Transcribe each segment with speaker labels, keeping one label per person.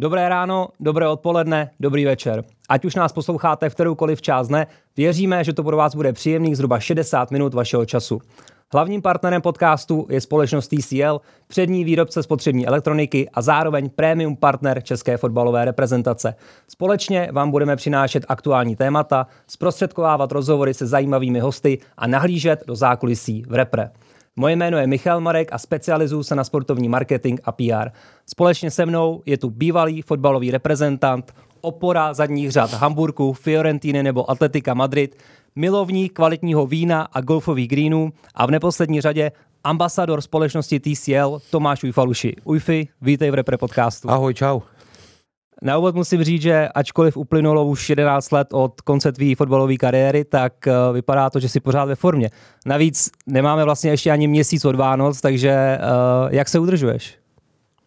Speaker 1: Dobré ráno, dobré odpoledne, dobrý večer. Ať už nás posloucháte v kteroukoliv část dne, věříme, že to pro vás bude příjemných zhruba 60 minut vašeho času. Hlavním partnerem podcastu je společnost TCL, přední výrobce spotřební elektroniky a zároveň premium partner České fotbalové reprezentace. Společně vám budeme přinášet aktuální témata, zprostředkovávat rozhovory se zajímavými hosty a nahlížet do zákulisí v repre. Moje jméno je Michal Marek a specializuju se na sportovní marketing a PR. Společně se mnou je tu bývalý fotbalový reprezentant, opora zadních řad Hamburku, Fiorentiny nebo Atletika Madrid, milovník kvalitního vína a golfových greenů a v neposlední řadě ambasador společnosti TCL Tomáš Ujfaluši. Ujfi, vítej v Repre podcastu.
Speaker 2: Ahoj, čau.
Speaker 1: Na úvod musím říct, že ačkoliv uplynulo už 11 let od konce tvý fotbalové kariéry, tak eh, vypadá to, že jsi pořád ve formě. Navíc nemáme vlastně ještě ani měsíc od Vánoc, takže uh, jak se udržuješ?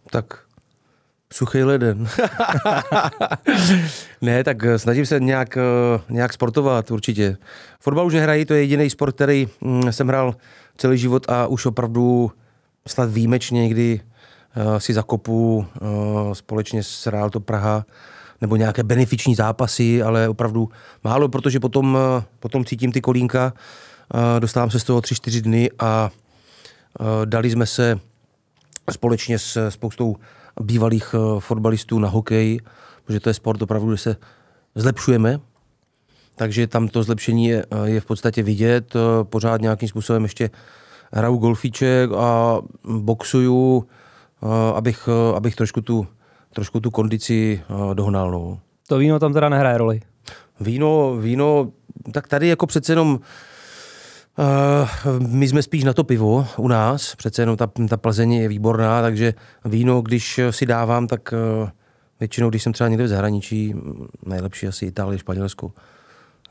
Speaker 2: Tak suchý leden. ne, tak eh, snažím se nějak, nějak sportovat určitě. Fotbal už nehrají, to je jediný sport, který mm, jsem hrál celý život a už opravdu snad výjimečně někdy Eh, si zakopu eh, společně s Realto Praha nebo nějaké benefiční zápasy, ale opravdu málo, protože potom, eh, potom cítím ty kolínka, dostávám se z toho 3-4 dny a dali jsme se společně s spoustou bývalých fotbalistů na hokej, protože to je sport opravdu, kde se zlepšujeme, takže tam to zlepšení je, je v podstatě vidět. Pořád nějakým způsobem ještě hraju golfíček a boxuju, Eh, abych, eh, abych trošku, tu, trošku tu kondici eh, dohnal. No.
Speaker 1: To víno tam teda nehraje roli?
Speaker 2: Víno, víno, tak tady jako přece jenom Uh, my jsme spíš na to pivo u nás, přece jenom ta, ta Plzeň je výborná, takže víno, když si dávám, tak uh, většinou, když jsem třeba někde v zahraničí, nejlepší asi Itálie, Španělsko,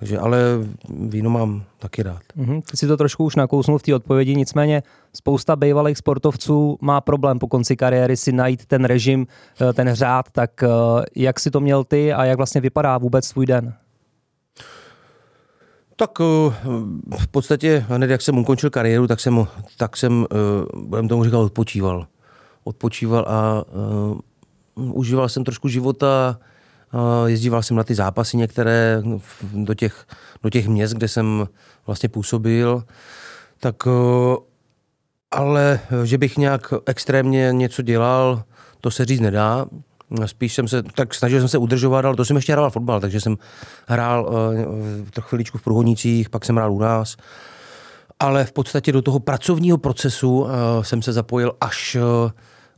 Speaker 2: takže, ale víno mám taky rád.
Speaker 1: Mm-hmm. Ty si to trošku už nakousnul v té odpovědi, nicméně spousta bývalých sportovců má problém po konci kariéry si najít ten režim, eh, ten řád, tak eh, jak si to měl ty a jak vlastně vypadá vůbec tvůj den?
Speaker 2: Tak eh, v podstatě hned jak jsem ukončil kariéru, tak jsem, tak jsem budem tomu říkal, odpočíval. Odpočíval a uh, užíval jsem trošku života, Jezdíval jsem na ty zápasy některé do těch, do těch měst, kde jsem vlastně působil. Tak ale že bych nějak extrémně něco dělal, to se říct nedá. Spíš jsem se, tak snažil jsem se udržovat, ale to jsem ještě hrál fotbal, takže jsem hrál trochu chviličku v Průhodnicích, pak jsem hrál u nás. Ale v podstatě do toho pracovního procesu jsem se zapojil až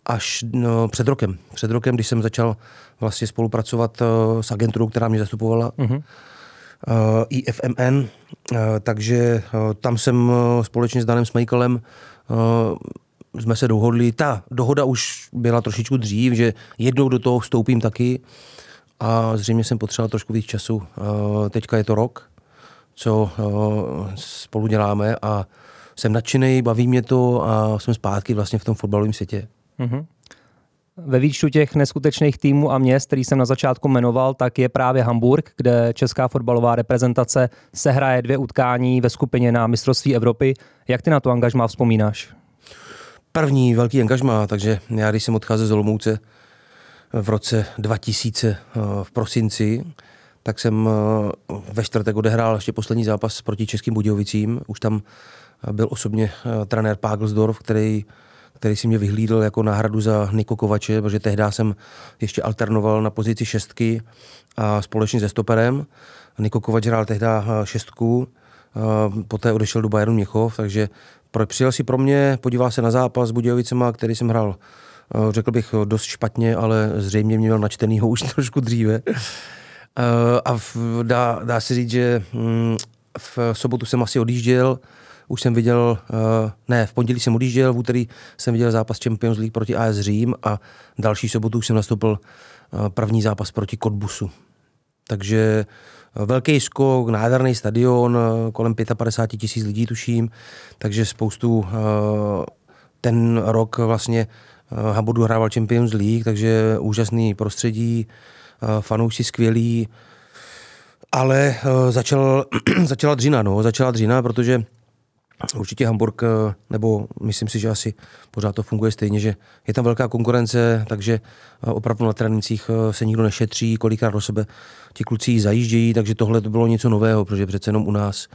Speaker 2: až no, před rokem. Před rokem, když jsem začal vlastně spolupracovat uh, s agenturou, která mě zastupovala, uh-huh. uh, IFMN, uh, takže tam jsem společně s Danem Smejkalem uh, jsme se dohodli. Ta dohoda už byla trošičku dřív, že jednou do toho vstoupím taky a zřejmě jsem potřeboval trošku víc času. Teďka je to rok, co spolu děláme a jsem nadšený, baví mě to a jsem zpátky vlastně v tom fotbalovém světě. Mm-hmm.
Speaker 1: Ve výčtu těch neskutečných týmů a měst, který jsem na začátku jmenoval, tak je právě Hamburg, kde česká fotbalová reprezentace sehraje dvě utkání ve skupině na mistrovství Evropy. Jak ty na to angažmá vzpomínáš?
Speaker 2: První velký angažmá, takže já když jsem odcházel z Olomouce v roce 2000 eh, v prosinci, tak jsem eh, ve čtvrtek odehrál ještě poslední zápas proti Českým Budějovicím. Už tam byl osobně eh, trenér Pagelsdorf, který který si mě vyhlídl jako náhradu za Niko Kovače, protože tehdy jsem ještě alternoval na pozici šestky a společně se stoperem. Niko Kovač hrál tehdy eh, šestku, eh, poté odešel do Bayernu Měchov, takže přijel si pro mě, podíval se na zápas s Budějovicema, který jsem hrál eh, řekl bych dost špatně, ale zřejmě mě měl načtenýho už trošku dříve. A dá, dá se říct, že hm, v sobotu jsem asi odjížděl, už jsem viděl, uh, ne, v pondělí jsem odjížděl, v úterý jsem viděl zápas Champions League proti AS Řím a další sobotu už jsem nastoupil uh, první zápas proti Kotbusu. Takže uh, velký skok, nádherný stadion, kolem 55 tisíc lidí tuším, takže spoustu ten rok vlastně Hamburgu hrával Champions League, takže úžasný prostředí, fanoušci skvělí, ale začal, začala dřina, no, začala dřina, protože určitě Hamburg, eh, nebo myslím si, že asi pořád to funguje stejně, že je tam velká konkurence, takže eh, opravdu na trénincích eh, se nikdo nešetří, kolikrát do sebe ti kluci zajíždějí, takže tohle to bylo něco nového, protože přece jenom u nás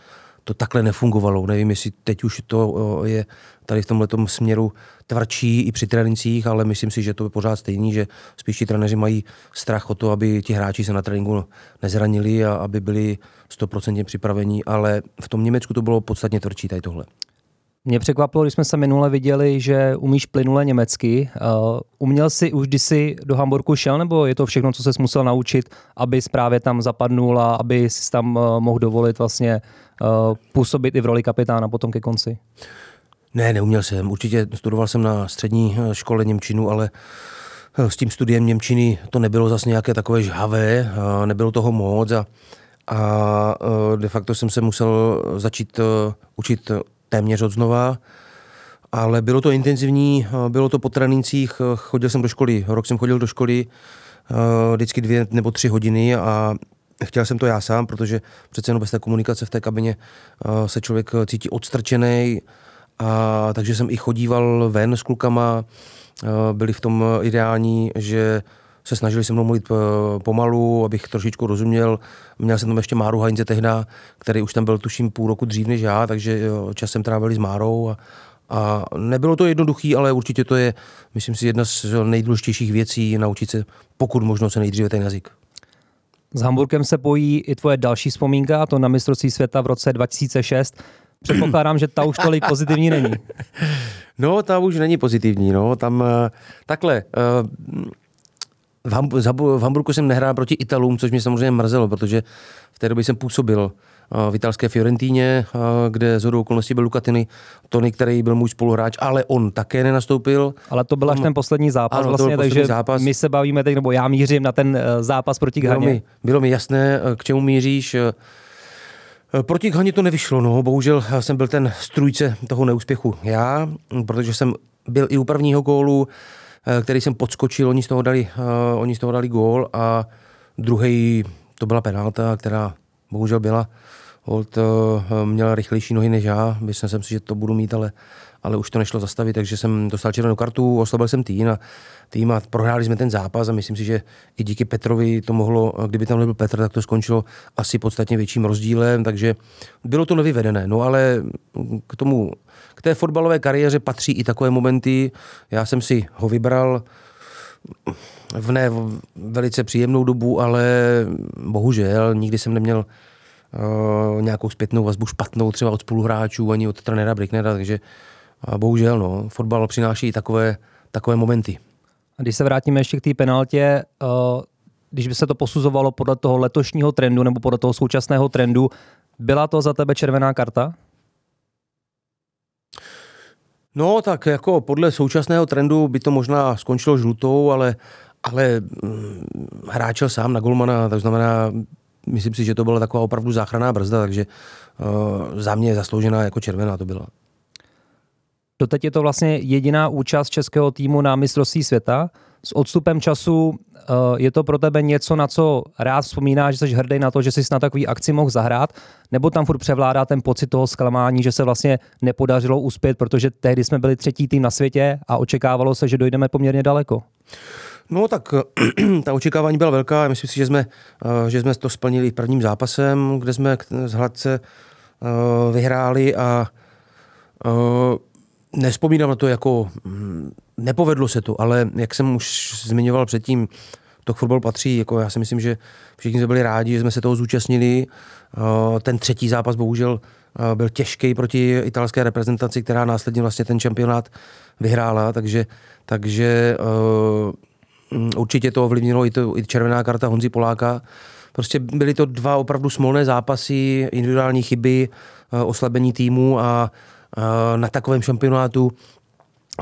Speaker 2: to takhle nefungovalo. Nevím, jestli teď už to je tady v tomhle směru tvrdší i při trénincích, ale myslím si, že to je pořád stejný, že spíš ti trenéři mají strach o to, aby ti hráči se na tréninku nezranili a aby byli stoprocentně připravení, ale v tom Německu to bylo podstatně tvrdší tady tohle.
Speaker 1: Mě překvapilo, když jsme se minule viděli, že umíš plynule německy. Uh, uměl jsi už, když jsi do Hamburgu šel, nebo je to všechno, co jsi musel naučit, aby právě tam zapadnul a aby si tam uh, mohl dovolit vlastně uh, působit i v roli kapitána potom ke konci?
Speaker 2: Ne, neuměl jsem. Určitě studoval jsem na střední škole Němčinu, ale s tím studiem Němčiny to nebylo zase nějaké takové žhavé, nebylo toho moc a, a de facto jsem se musel začít učit téměř od znova, ale bylo to intenzivní, bylo to po trénincích, chodil jsem do školy, rok jsem chodil do školy, eh, vždycky dvě nebo tři hodiny a chtěl jsem to já sám, protože přece jenom bez té komunikace v té kabině eh, se člověk cítí odstrčený, a takže jsem i chodíval ven s klukama, byli v tom ideální, že se snažili se mnou mluvit eh, pomalu, abych trošičku rozuměl. Měl jsem tam ještě Máru Heinze tehda, který už tam byl tuším půl roku dřív než já, takže časem trávili s Márou a, a nebylo to jednoduché, ale určitě to je, myslím si, jedna z nejdůležitějších věcí naučit se, pokud možno se nejdříve ten jazyk.
Speaker 1: S Hamburgem se pojí i tvoje další vzpomínka, to na mistrovství světa v roce 2006. Předpokládám, že ta už tolik pozitivní není.
Speaker 2: No, ta už není pozitivní. No. Tam eh, takhle, eh, v, Ham, v Hamburgu jsem nehrál proti Italům, což mě samozřejmě mrzelo, protože v té době jsem působil v italské Fiorentíně, kde z hodou okolností byl Lucatini, Tony, který byl můj spoluhráč, ale on také nenastoupil.
Speaker 1: Ale to byl až ten poslední zápas ano, vlastně, takže zápas. my se bavíme teď, nebo já mířím na ten zápas proti Ghaně.
Speaker 2: Bylo mi, bylo mi jasné, k čemu míříš. E, proti Ghaně to nevyšlo, no, bohužel jsem byl ten strůjce toho neúspěchu. Já, protože jsem byl i u prvního gólu, Eh, který jsem podskočil, oni z toho dali, eh, oni z toho dali gól a druhý to byla penalta, která bohužel byla. Holt eh, měl rychlejší nohy než já, myslel jsem si, že to budu mít, ale, ale už to nešlo zastavit, takže jsem dostal červenou kartu, oslabil jsem tým a, tým a prohráli jsme ten zápas a myslím si, že i díky Petrovi to mohlo, kdyby tam nebyl Petr, tak to skončilo asi podstatně větším rozdílem, takže bylo to nevyvedené. No ale k tomu k té fotbalové kariéře patří i takové momenty. Já jsem si ho vybral v ne velice příjemnou dobu, ale bohužel nikdy jsem neměl uh, nějakou zpětnou vazbu špatnou třeba od spoluhráčů ani od trenéra Bricknera, takže uh, bohužel no, fotbal přináší i takové, takové momenty.
Speaker 1: A když se vrátíme ještě k té penaltě, uh, když by se to posuzovalo podle toho letošního trendu nebo podle toho současného trendu, byla to za tebe červená karta?
Speaker 2: No, tak jako podle současného trendu by to možná skončilo žlutou, ale, ale hm, hráčel sám na golmana, tak znamená, myslím si, že to byla taková opravdu záchranná brzda, takže uh, za mě zasloužená jako červená to byla.
Speaker 1: Doteď je to vlastně jediná účast českého týmu na mistrovství světa. S odstupem času eh, je to pro tebe něco, na co rád vzpomínáš, že jsi hrdý na to, že jsi na takový akci mohl zahrát, nebo tam furt převládá ten pocit toho zklamání, že se vlastně nepodařilo uspět, protože tehdy jsme byli třetí tým na světě a očekávalo se, že dojdeme poměrně daleko.
Speaker 2: No tak ta očekávání byla velká. Myslím si, že jsme, eh, že jsme to splnili prvním zápasem, kde jsme z hladce eh, vyhráli a nespomínám na to jako mm, nepovedlo se to, ale jak jsem už zmiňoval předtím, to k fotbalu patří, jako já si myslím, že všichni jsme byli rádi, že jsme se toho zúčastnili. Eh, ten třetí zápas bohužel eh, byl těžký proti italské reprezentaci, která následně vlastně ten šampionát vyhrála, takže, takže uh, určitě to ovlivnilo i, to, i červená karta Honzi Poláka. Prostě byly to dva opravdu smolné zápasy, individuální chyby, oslabení týmu a Eh, na takovém šampionátu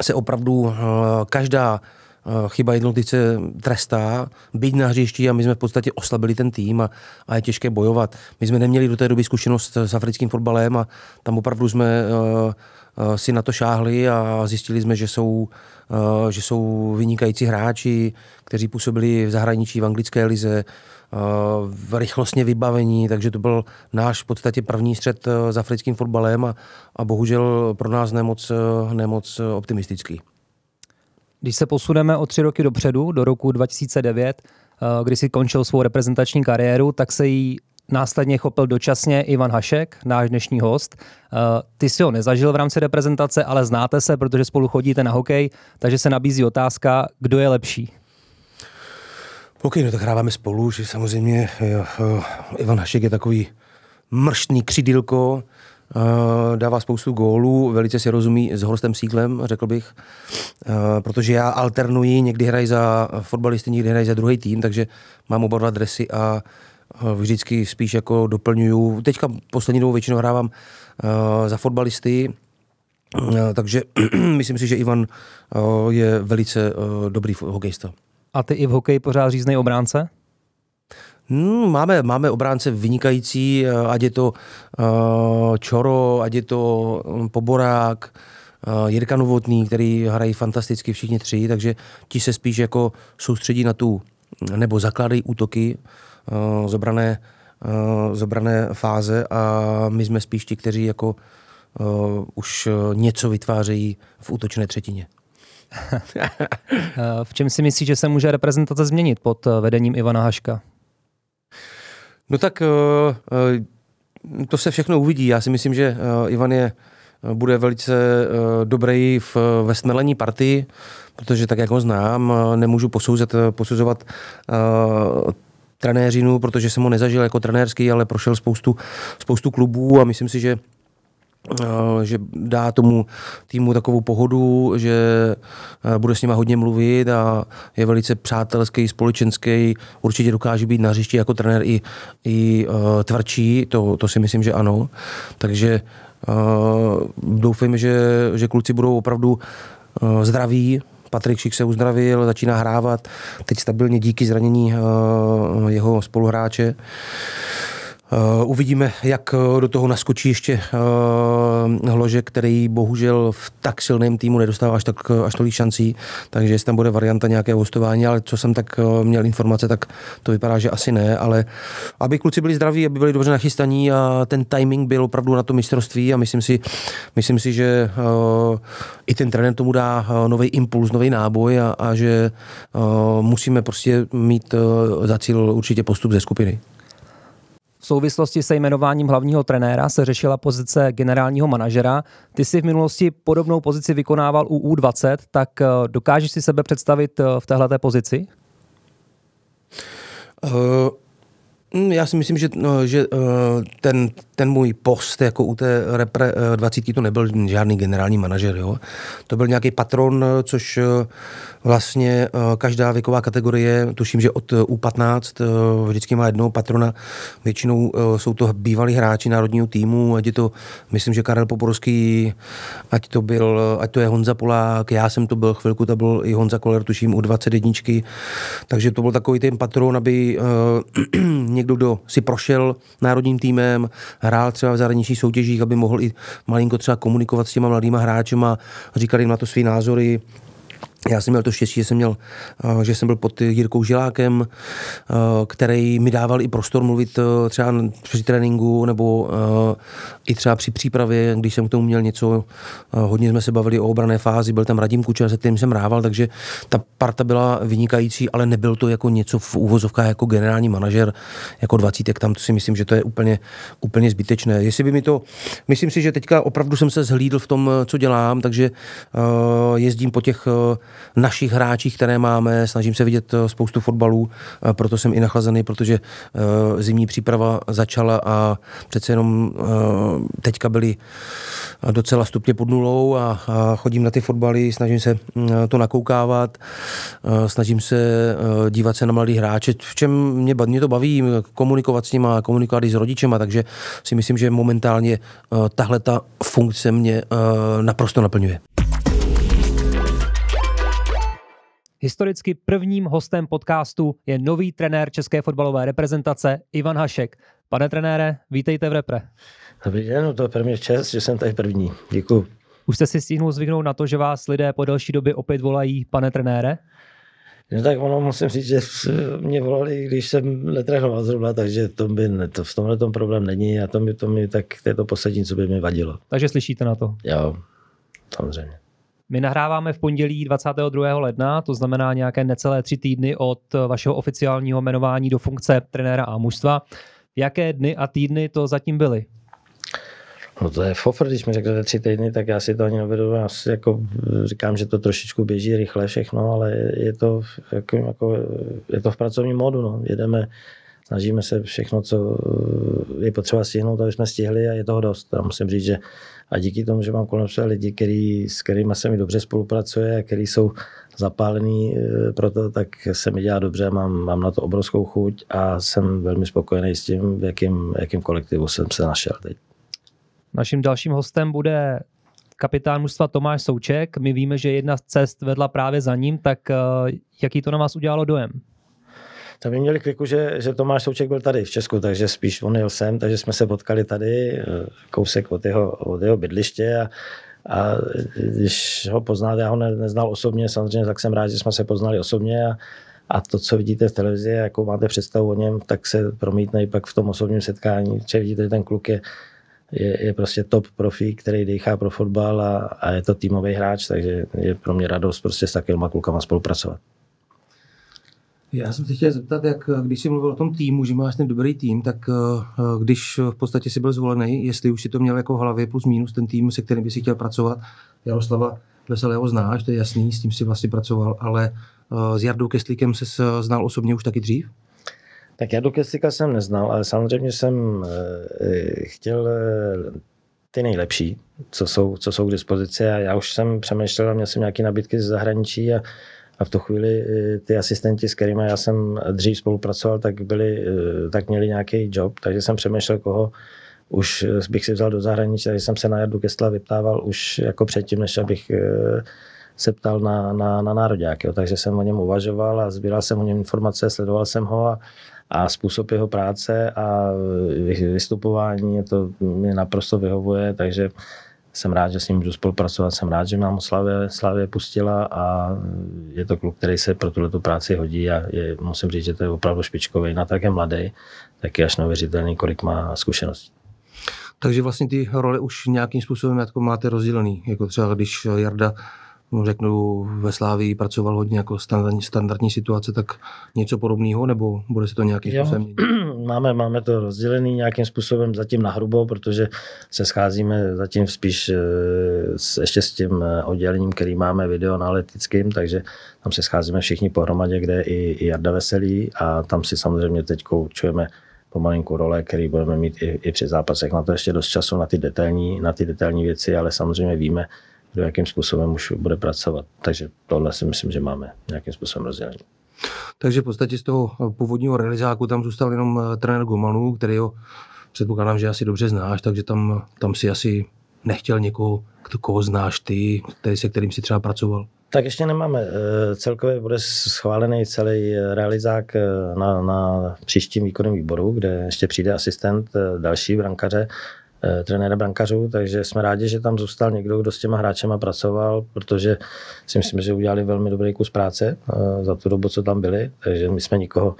Speaker 2: se opravdu eh, každá eh, chyba jednotlivce trestá, být na hřišti a my jsme v podstatě oslabili ten tým a, a je těžké bojovat. My jsme neměli do té doby zkušenost s africkým fotbalem a tam opravdu jsme si na to šáhli a zjistili jsme, že jsou, že jsou vynikající hráči, kteří působili v zahraničí v anglické lize, rychlostně vybavení, takže to byl náš v podstatě první střed s africkým fotbalem a, a bohužel pro nás nemoc, nemoc optimistický.
Speaker 1: Když se posuneme o tři roky dopředu, do roku 2009, kdy si končil svou reprezentační kariéru, tak se jí následně chopil dočasně Ivan Hašek, náš dnešní host. Ty si ho nezažil v rámci reprezentace, ale znáte se, protože spolu chodíte na hokej, takže se nabízí otázka, kdo je lepší.
Speaker 2: OK, no tak hráváme spolu, že samozřejmě jo, jo, Ivan Hašek je takový mrštný křidílko, dává spoustu gólů, velice si rozumí s Horstem Síglem, řekl bych, protože já alternuji, někdy hraji za fotbalisty, někdy hraji za druhý tým, takže mám oba dva dresy a vždycky spíš jako doplňuju. Teďka poslední dobou většinou hrávám za fotbalisty, takže myslím si, že Ivan je velice dobrý hokejista.
Speaker 1: A ty i v hokeji pořád říznej obránce?
Speaker 2: Hmm, máme, máme obránce vynikající, ať je to uh, Čoro, ať je to um, Poborák, uh, Jirka Novotný, který hrají fantasticky všichni tři, takže ti se spíš jako soustředí na tu, nebo zakládají útoky, uh, zobrané, uh, zobrané fáze a my jsme spíš ti, kteří jako uh, už něco vytvářejí v útočné třetině.
Speaker 1: v čem si myslíš, že se může reprezentace změnit pod vedením Ivana Haška?
Speaker 2: No tak to se všechno uvidí. Já si myslím, že Ivan je bude velice dobrý v, ve smelení partii, protože tak, jak ho znám, nemůžu posouzet, posuzovat trenéřinu, protože jsem ho nezažil jako trenérský, ale prošel spoustu, spoustu klubů a myslím si, že Eh, že dá tomu týmu takovou pohodu, že eh, bude s nima hodně mluvit a je velice přátelský, společenský, určitě dokáže být na hřišti jako trenér i, i uh, tvrdší, to, to si myslím, že ano. Takže uh, doufejme, že, že kluci budou opravdu uh, zdraví, Patrik Šik se uzdravil, začíná hrávat, teď stabilně díky zranění uh, jeho spoluhráče. Uh, uvidíme, jak eh, do toho naskočí ještě uh, Hložek, který bohužel v tak silném týmu nedostává až, tak, až tolik šancí, takže jestli tam bude varianta nějaké hostování, ale co jsem tak měl informace, tak to vypadá, že asi ne, ale aby kluci byli zdraví, aby byli dobře nachystaní a ten timing byl opravdu na to mistrovství a myslím si, myslím si že i ten trenér tomu dá nový impuls, nový náboj a, a že musíme prostě mít za cíl určitě postup ze skupiny.
Speaker 1: V souvislosti se jmenováním hlavního trenéra se řešila pozice generálního manažera. Ty si v minulosti podobnou pozici vykonával u U20, tak eh, dokážeš si sebe představit eh, v téhle pozici?
Speaker 2: Uh, já si myslím, že, no, že uh, ten, ten můj post jako u té repre 20 to nebyl žádný generální manažer. Jo? To byl nějaký patron, což vlastně eh, každá věková kategorie, tuším, že od eh, U15 eh, vždycky má jednoho patrona, většinou jsou to bývalí hráči národního týmu, ať je to, myslím, že Karel Poporský, ať to byl, ať to je Honza Polák, já jsem to byl chvilku, to byl i Honza Koller, tuším, u 21. Takže to byl takový ten patron, aby někdo, kdo si prošel národním týmem, hrál třeba v zahraničních soutěžích, aby mohl i malinko třeba komunikovat s těma mladýma hráčema, říkali jim na to své názory, já jsem měl to štěstí, že jsem, měl, eh, že jsem byl pod Jirkou Žilákem, eh, který mi dával i prostor mluvit eh, třeba při tréninku nebo i třeba při přípravě, když jsem k tomu měl něco, hodně jsme se bavili o obrané fázi, byl tam Radim Kučer, se kterým jsem hrával, takže ta parta byla vynikající, ale nebyl to jako něco v úvozovkách jako generální manažer, jako dvacítek, tam to si myslím, že to je úplně, úplně zbytečné. Jestli by mi to, myslím si, že teďka opravdu jsem se zhlídl v tom, co dělám, takže jezdím po těch našich hráčích, které máme. Snažím se vidět eh, spoustu fotbalů, eh, proto jsem i nachlazený, protože eh, zimní příprava začala a přece jenom teďka byly docela stupně pod nulou a, chodím na ty fotbaly, snažím se mm, to nakoukávat, snažím se dívat se na mladý hráče, v čem mě, mě to baví, komunikovat s nima, komunikovat i s rodičema, takže si myslím, že momentálně tahle ta funkce mě naprosto naplňuje.
Speaker 1: Historicky prvním hostem podcastu je nový trenér české fotbalové reprezentace Ivan Hašek. Pane trenére, vítejte v repre.
Speaker 3: Dobrý den, no to je pro mě čest, že jsem tady první. Děkuji.
Speaker 1: Už jste si stihnul zvyknout na to, že vás lidé po delší době opět volají pane trenére?
Speaker 3: No tak ono musím říct, že mě volali, když jsem netrénoval zrovna, takže to by, to, v tomhle tom problém není a to mi, to mi tak to je to poslední, co by mi vadilo.
Speaker 1: Takže slyšíte na to?
Speaker 3: Jo, samozřejmě.
Speaker 1: My nahráváme v pondělí 22. ledna, to znamená nějaké necelé tři týdny od vašeho oficiálního jmenování do funkce trenéra a mužstva. Jaké dny a týdny to zatím byly?
Speaker 3: No to je fofr, když mi řeknete tři týdny, tak já si to ani nevedu. Já si jako říkám, že to trošičku běží rychle všechno, ale je to, jako, jako, je to v pracovním módu. No. Jedeme, snažíme se všechno, co je potřeba stihnout, aby jsme stihli a je toho dost. Já musím říct, že a díky tomu, že mám kolem sebe lidi, který, s kterými se mi dobře spolupracuje a který jsou zapálený eh, pro to, tak se mi dělá dobře, mám, mám na to obrovskou chuť a jsem velmi spokojený s tím, v jakým, jakým kolektivu jsem se našel teď.
Speaker 1: Naším dalším hostem bude kapitán mužstva Tomáš Souček. My víme, že jedna z cest vedla právě za ním, tak eh, jaký to na vás udělalo dojem?
Speaker 3: Tak my měli kliku, že, že Tomáš Souček byl tady v Česku, takže spíš on jel sem, takže jsme se potkali tady, eh, kousek od jeho, od jeho bydliště a, a když ho poznáte, já ho ne, neznal osobně, samozřejmě tak jsem rád, že jsme se poznali osobně a, a to, co vidíte v televizi, jakou máte představu o něm, tak se promítne i pak v tom osobním setkání, že vidíte, že ten kluk je je, je prostě top profík, který dýchá pro fotbal a, a je to týmový hráč, takže je pro mě radost prostě s takovými klukama spolupracovat.
Speaker 2: Já jsem se chtěl zeptat, jak když jsi mluvil o tom týmu, že máš ten dobrý tým, tak eh, když v podstatě jsi byl zvolený, jestli už si to měl jako hlavě plus minus ten tým, se kterým by si chtěl pracovat. Jaroslava Veselého znáš, to je jasný, s tím si vlastně pracoval, ale eh, s Jardou Kestlíkem se znal osobně už taky dřív?
Speaker 3: Tak já do Kestika jsem neznal, ale samozřejmě jsem e, chtěl ty nejlepší, co jsou, co jsou k dispozici a já už jsem přemýšlel měl jsem nějaké nabídky ze zahraničí a, a v tu chvíli e, ty asistenti, s kterými já jsem dřív spolupracoval, tak, byli, tak měli nějaký job, takže jsem přemýšlel, koho už bych si vzal do zahraničí, takže jsem se na Jardu Kestla vyptával už jako předtím, než abych se ptal na, na, na národák. Jo. Takže jsem o něm uvažoval a sbíral jsem o něm informace, sledoval jsem ho a, a způsob jeho práce a vystupování, to mi naprosto vyhovuje, takže jsem rád, že s ním můžu spolupracovat, jsem rád, že mám Slavě, Slavě pustila a je to kluk, který se pro tuto práci hodí a je, musím říct, že to je opravdu špičkový, na také mladý, tak je až neuvěřitelný, kolik má zkušeností.
Speaker 2: Takže vlastně ty role už nějakým způsobem jako máte rozdělený, jako třeba když Jarda řeknu, ve Slávii pracoval hodně jako standardní, standardní situace, tak něco podobného, nebo bude se to nějakým jo, způsobem
Speaker 3: máme, máme to rozdělený nějakým způsobem zatím na hrubo, protože se scházíme zatím spíš eh, s, ještě s tím eh, oddělením, který máme videoanalytickým, takže tam se scházíme všichni pohromadě, kde i, i Jarda Veselý a tam si samozřejmě teď koučujeme pomalinku role, který budeme mít i, i při zápasech. Na to ještě dost času na ty detailní, na ty detailní věci, ale samozřejmě víme, kdo jakým způsobem už bude pracovat. Takže tohle si myslím, že máme nějakým způsobem rozdělení.
Speaker 2: Takže v podstatě z toho původního realizáku tam zůstal jenom eh, trenér Gomanu, který ho předpokládám, že asi dobře znáš, takže tam, tam si asi nechtěl někoho, koho znáš ty, který, se kterým si třeba pracoval.
Speaker 3: Tak ještě nemáme. Eh, celkově bude schválený celý realizák eh, na, na příštím výkonném výboru, kde ještě přijde asistent další brankaře Eh, trenéra brankařů, takže jsme rádi, že tam zůstal někdo, kdo s těma hráčema pracoval, protože si myslím, že udělali velmi dobrý kus práce eh, za tu dobu, co tam byli, takže my jsme nikoho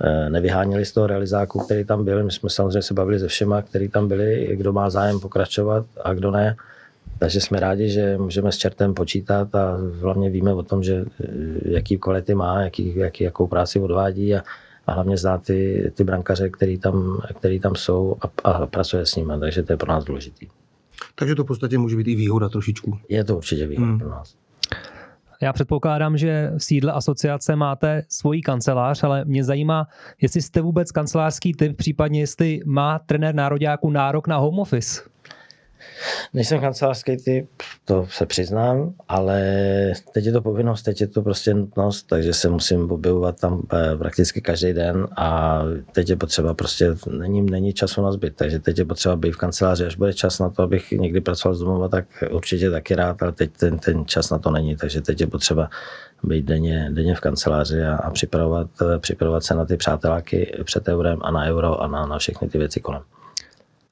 Speaker 3: eh, nevyháněli z toho realizáku, který tam byl. My jsme samozřejmě se bavili se všema, který tam byli, kdo má zájem pokračovat a kdo ne. Takže jsme rádi, že můžeme s čertem počítat a hlavně víme o tom, že jaký kvality má, jaký, jaký, jakou práci odvádí a, a hlavně znát ty, ty brankaře, který tam, který tam jsou a, a pracuje s nimi, takže to je pro nás důležitý.
Speaker 2: Takže to v podstatě může být i výhoda trošičku.
Speaker 3: Je to určitě výhoda hmm. pro nás.
Speaker 1: Já předpokládám, že v sídle asociace máte svoji kancelář, ale mě zajímá, jestli jste vůbec kancelářský typ, případně jestli má trenér nároďáku nárok na home office.
Speaker 3: Nejsem kancelářský typ, to se přiznám, ale teď je to povinnost, teď je to prostě nutnost, takže se musím objevovat tam eh, prakticky každý den a teď je potřeba prostě, není, není času na zbyt, takže teď je potřeba být v kanceláři, až bude čas na to, abych někdy pracoval z domova, tak určitě taky rád, ale teď ten, ten čas na to není, takže teď je potřeba být denně, denně v kanceláři a, a připravovat, eh, připravovat se na ty přáteláky před eurem a na euro a na, na všechny ty věci kolem.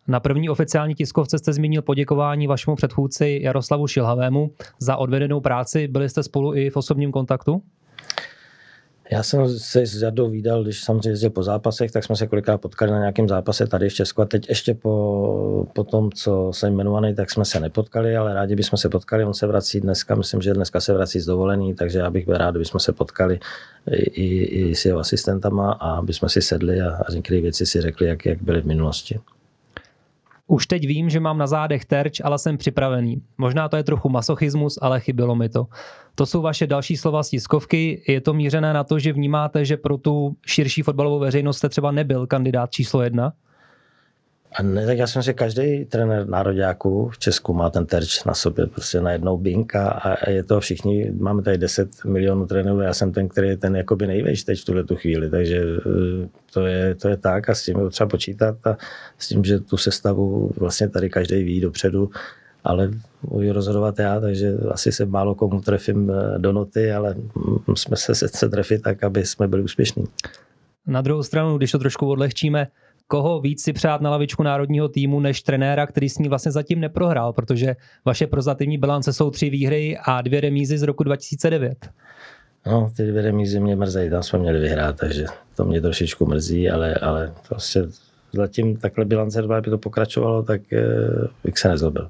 Speaker 1: Na první oficiální tiskovce jste zmínil poděkování vašemu předchůdci Jaroslavu Šilhavému za odvedenou práci. Byli jste spolu i v osobním kontaktu?
Speaker 3: Já jsem se s Jardou výdal, když samozřejmě jezdil po zápasech, tak jsme se kolikrát potkali na nějakém zápase tady v Česku a teď ještě po, po tom, co jsem jmenovaný, tak jsme se nepotkali, ale rádi bychom se potkali. On se vrací dneska, myslím, že dneska se vrací z dovolený, takže já bych byl rád, kdybychom se potkali i, i, i s jeho asistentama a aby jsme si sedli a, a některé věci si řekli, jak, jak byly v minulosti.
Speaker 1: Už teď vím, že mám na zádech terč, ale jsem připravený. Možná to je trochu masochismus, ale chybělo mi to. To jsou vaše další slova z tiskovky. Je to mířené na to, že vnímáte, že pro tu širší fotbalovou veřejnost jste třeba nebyl kandidát číslo jedna?
Speaker 3: A ne, tak já si každý trenér nároďáků v Česku má ten terč na sobě, prostě na jednou binka a je to všichni, máme tady 10 milionů trenérů, já jsem ten, který je ten jakoby největší teď v tuhle tu chvíli, takže eh, to je, to je tak a s tím je třeba počítat a s tím, že tu sestavu vlastně tady každý ví dopředu, ale můžu rozhodovat já, takže asi se málo komu trefím eh, do noty, ale jsme se, se trefit tak, aby jsme byli úspěšní.
Speaker 1: Na druhou stranu, když to trošku odlehčíme, koho víc si přát na lavičku národního týmu než trenéra, který s ní vlastně zatím neprohrál, protože vaše prozatímní bilance jsou tři výhry a dvě remízy z roku 2009.
Speaker 3: No, ty dvě remízy mě mrzají, tam jsme měli vyhrát, takže to mě trošičku mrzí, ale, ale prostě zatím takhle bilance, kdyby to pokračovalo, tak eh, bych se nezlobil.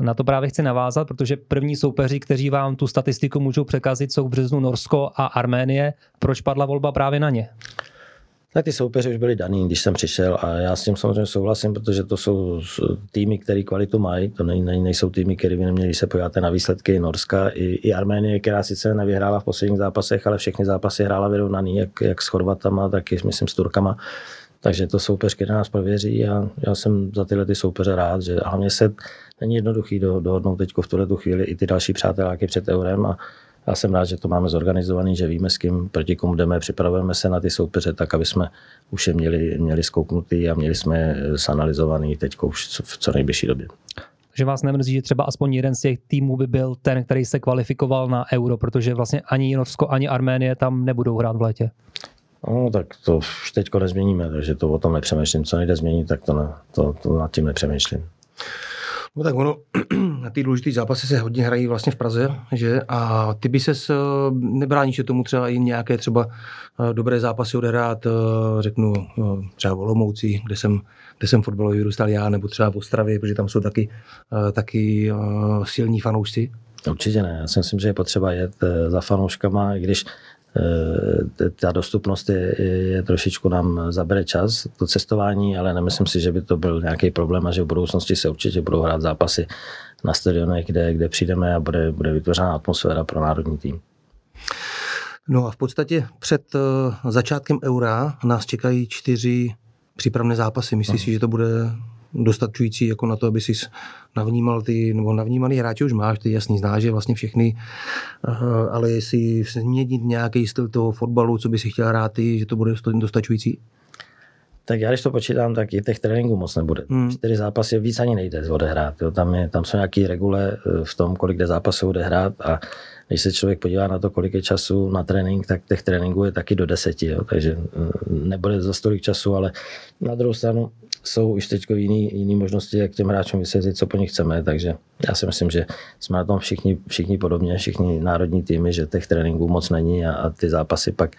Speaker 1: Na to právě chci navázat, protože první soupeři, kteří vám tu statistiku můžou překazit, jsou v březnu Norsko a Arménie. Proč padla volba právě na ně?
Speaker 3: Tak ty soupeři už byly daný, když jsem přišel a já s tím samozřejmě souhlasím, protože to jsou týmy, které kvalitu mají, to nej, nej, nejsou týmy, které by neměli, se podíváte na výsledky Norska i, i Arménie, která sice nevyhrála v posledních zápasech, ale všechny zápasy hrála vyrovnaný, jak, jak s Chorvatama, tak i myslím s Turkama. Takže to soupeř, který nás prověří a já jsem za tyhle ty soupeře rád, že hlavně se není jednoduchý do, dohodnout teď v tuhle tu chvíli i ty další přáteláky před eurem a já jsem rád, že to máme zorganizovaný, že víme, s kým proti komu jdeme, připravujeme se na ty soupeře tak, aby jsme už je měli, měli zkouknutý a měli jsme zanalizovaný teď už v co nejbližší době.
Speaker 1: Že vás nemrzí, že třeba aspoň jeden z těch týmů by byl ten, který se kvalifikoval na euro, protože vlastně ani Norsko, ani Arménie tam nebudou hrát v létě.
Speaker 3: No, tak to už teď nezměníme, takže to o tom nepřemýšlím. Co nejde změnit, tak to, ne, to, to nad tím nepřemýšlím.
Speaker 2: No tak ono, ty důležité zápasy se hodně hrají vlastně v Praze, že? A ty by ses nebráníš tomu třeba i nějaké třeba eh, dobré zápasy odehrát, eh, řeknu eh, třeba v Olomouci, kde jsem, kde jsem fotbalový vyrůstal já, nebo třeba v Ostravě, protože tam jsou taky, taky silní fanoušci.
Speaker 3: Určitě ne. Já si myslím, že je potřeba jet za fanouškama, i když Eh, ta dostupnost je, je trošičku nám zabere čas, to cestování, ale nemyslím si, že by to byl nějaký problém a že v budoucnosti se určitě budou hrát zápasy na stadionech, kde, kde přijdeme a bude, bude vytvořena atmosféra pro národní tým.
Speaker 2: No a v podstatě před eh, začátkem eura nás čekají čtyři přípravné zápasy. Myslíš si, že to bude dostačující jako na to, aby si navnímal ty, nebo navnímaný hráči už máš, ty jasný znáš, že vlastně všechny, ale jestli změnit nějaký styl toho fotbalu, co by si chtěl hrát ty, že to bude dostačující?
Speaker 3: Tak já když to počítám, tak i těch tréninků moc nebude. Hmm. Čtyři zápasy víc ani nejde odehrát. Jo. Tam, je, tam jsou nějaké regule eh, v tom, kolik jde zápasů odehrát a když se člověk podívá na to, kolik je času na trénink, tak těch tréninků je taky do deseti, jo. takže eh, nebude za tolik času, ale na druhou stranu jsou už teď jiný, jiný možnosti, jak těm hráčům vysvětlit, co po nich chceme, takže já si myslím, že jsme na tom všichni, všichni podobně, všichni národní týmy, že těch tréninků moc není a, a ty zápasy pak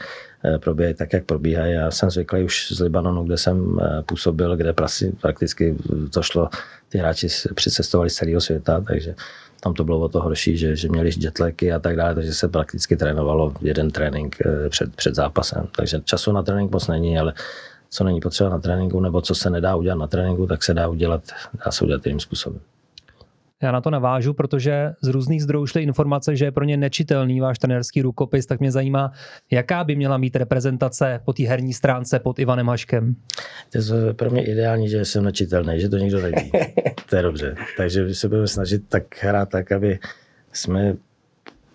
Speaker 3: eh, probíhají tak, jak probíhají. Já jsem zvyklý už z Libanonu, kde jsem eh, působil, kde prasi, prakticky to šlo, ty hráči přicestovali z celého světa, takže tam to bylo o to horší, že, že měli jetlagy a tak dále, takže se prakticky trénovalo jeden trénink eh, před, před zápasem. Takže času na trénink moc není, ale co není potřeba na tréninku, nebo co se nedá udělat na tréninku, tak se dá udělat, dá se udělat jiným způsobem.
Speaker 1: Já na to navážu, protože z různých zdrojů šly informace, že je pro ně nečitelný váš trenérský rukopis, tak mě zajímá, jaká by měla mít reprezentace po té herní stránce pod Ivanem Haškem.
Speaker 3: To je pro mě ideální, že jsem nečitelný, že to nikdo neví. to je dobře. Takže se budeme snažit tak hrát tak, aby jsme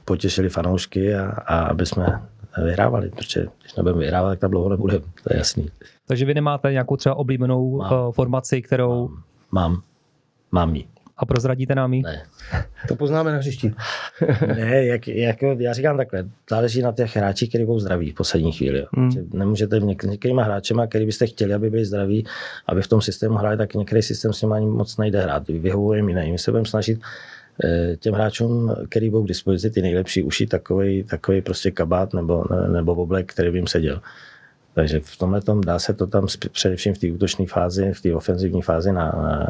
Speaker 3: potěšili fanoušky a, a aby jsme vyhrávali, protože když nebudeme vyhrávat, tak tam dlouho nebude, to je jasný.
Speaker 1: Takže vy nemáte nějakou třeba oblíbenou mám. Eh, formaci, kterou...
Speaker 3: Mám, mám, mám ji.
Speaker 1: A prozradíte nám ji?
Speaker 3: Ne.
Speaker 2: To poznáme na hřišti.
Speaker 3: ne, jak, jak, já říkám takhle, záleží na těch hráčích, kteří budou zdraví v poslední chvíli. Hmm. Nemůžete něk, některýma hráčema, který byste chtěli, aby byli zdraví, aby v tom systému hráli, tak některý systém s nimi ani moc nejde hrát. Vyhovuje jim jiný. My se budeme snažit těm hráčům, který budou k dispozici ty nejlepší uši, takový, takový prostě kabát nebo, nebo oblek, který by jim seděl. Takže v tomhle tom dá se to tam především v té útočné fázi, v té ofenzivní fázi na, na,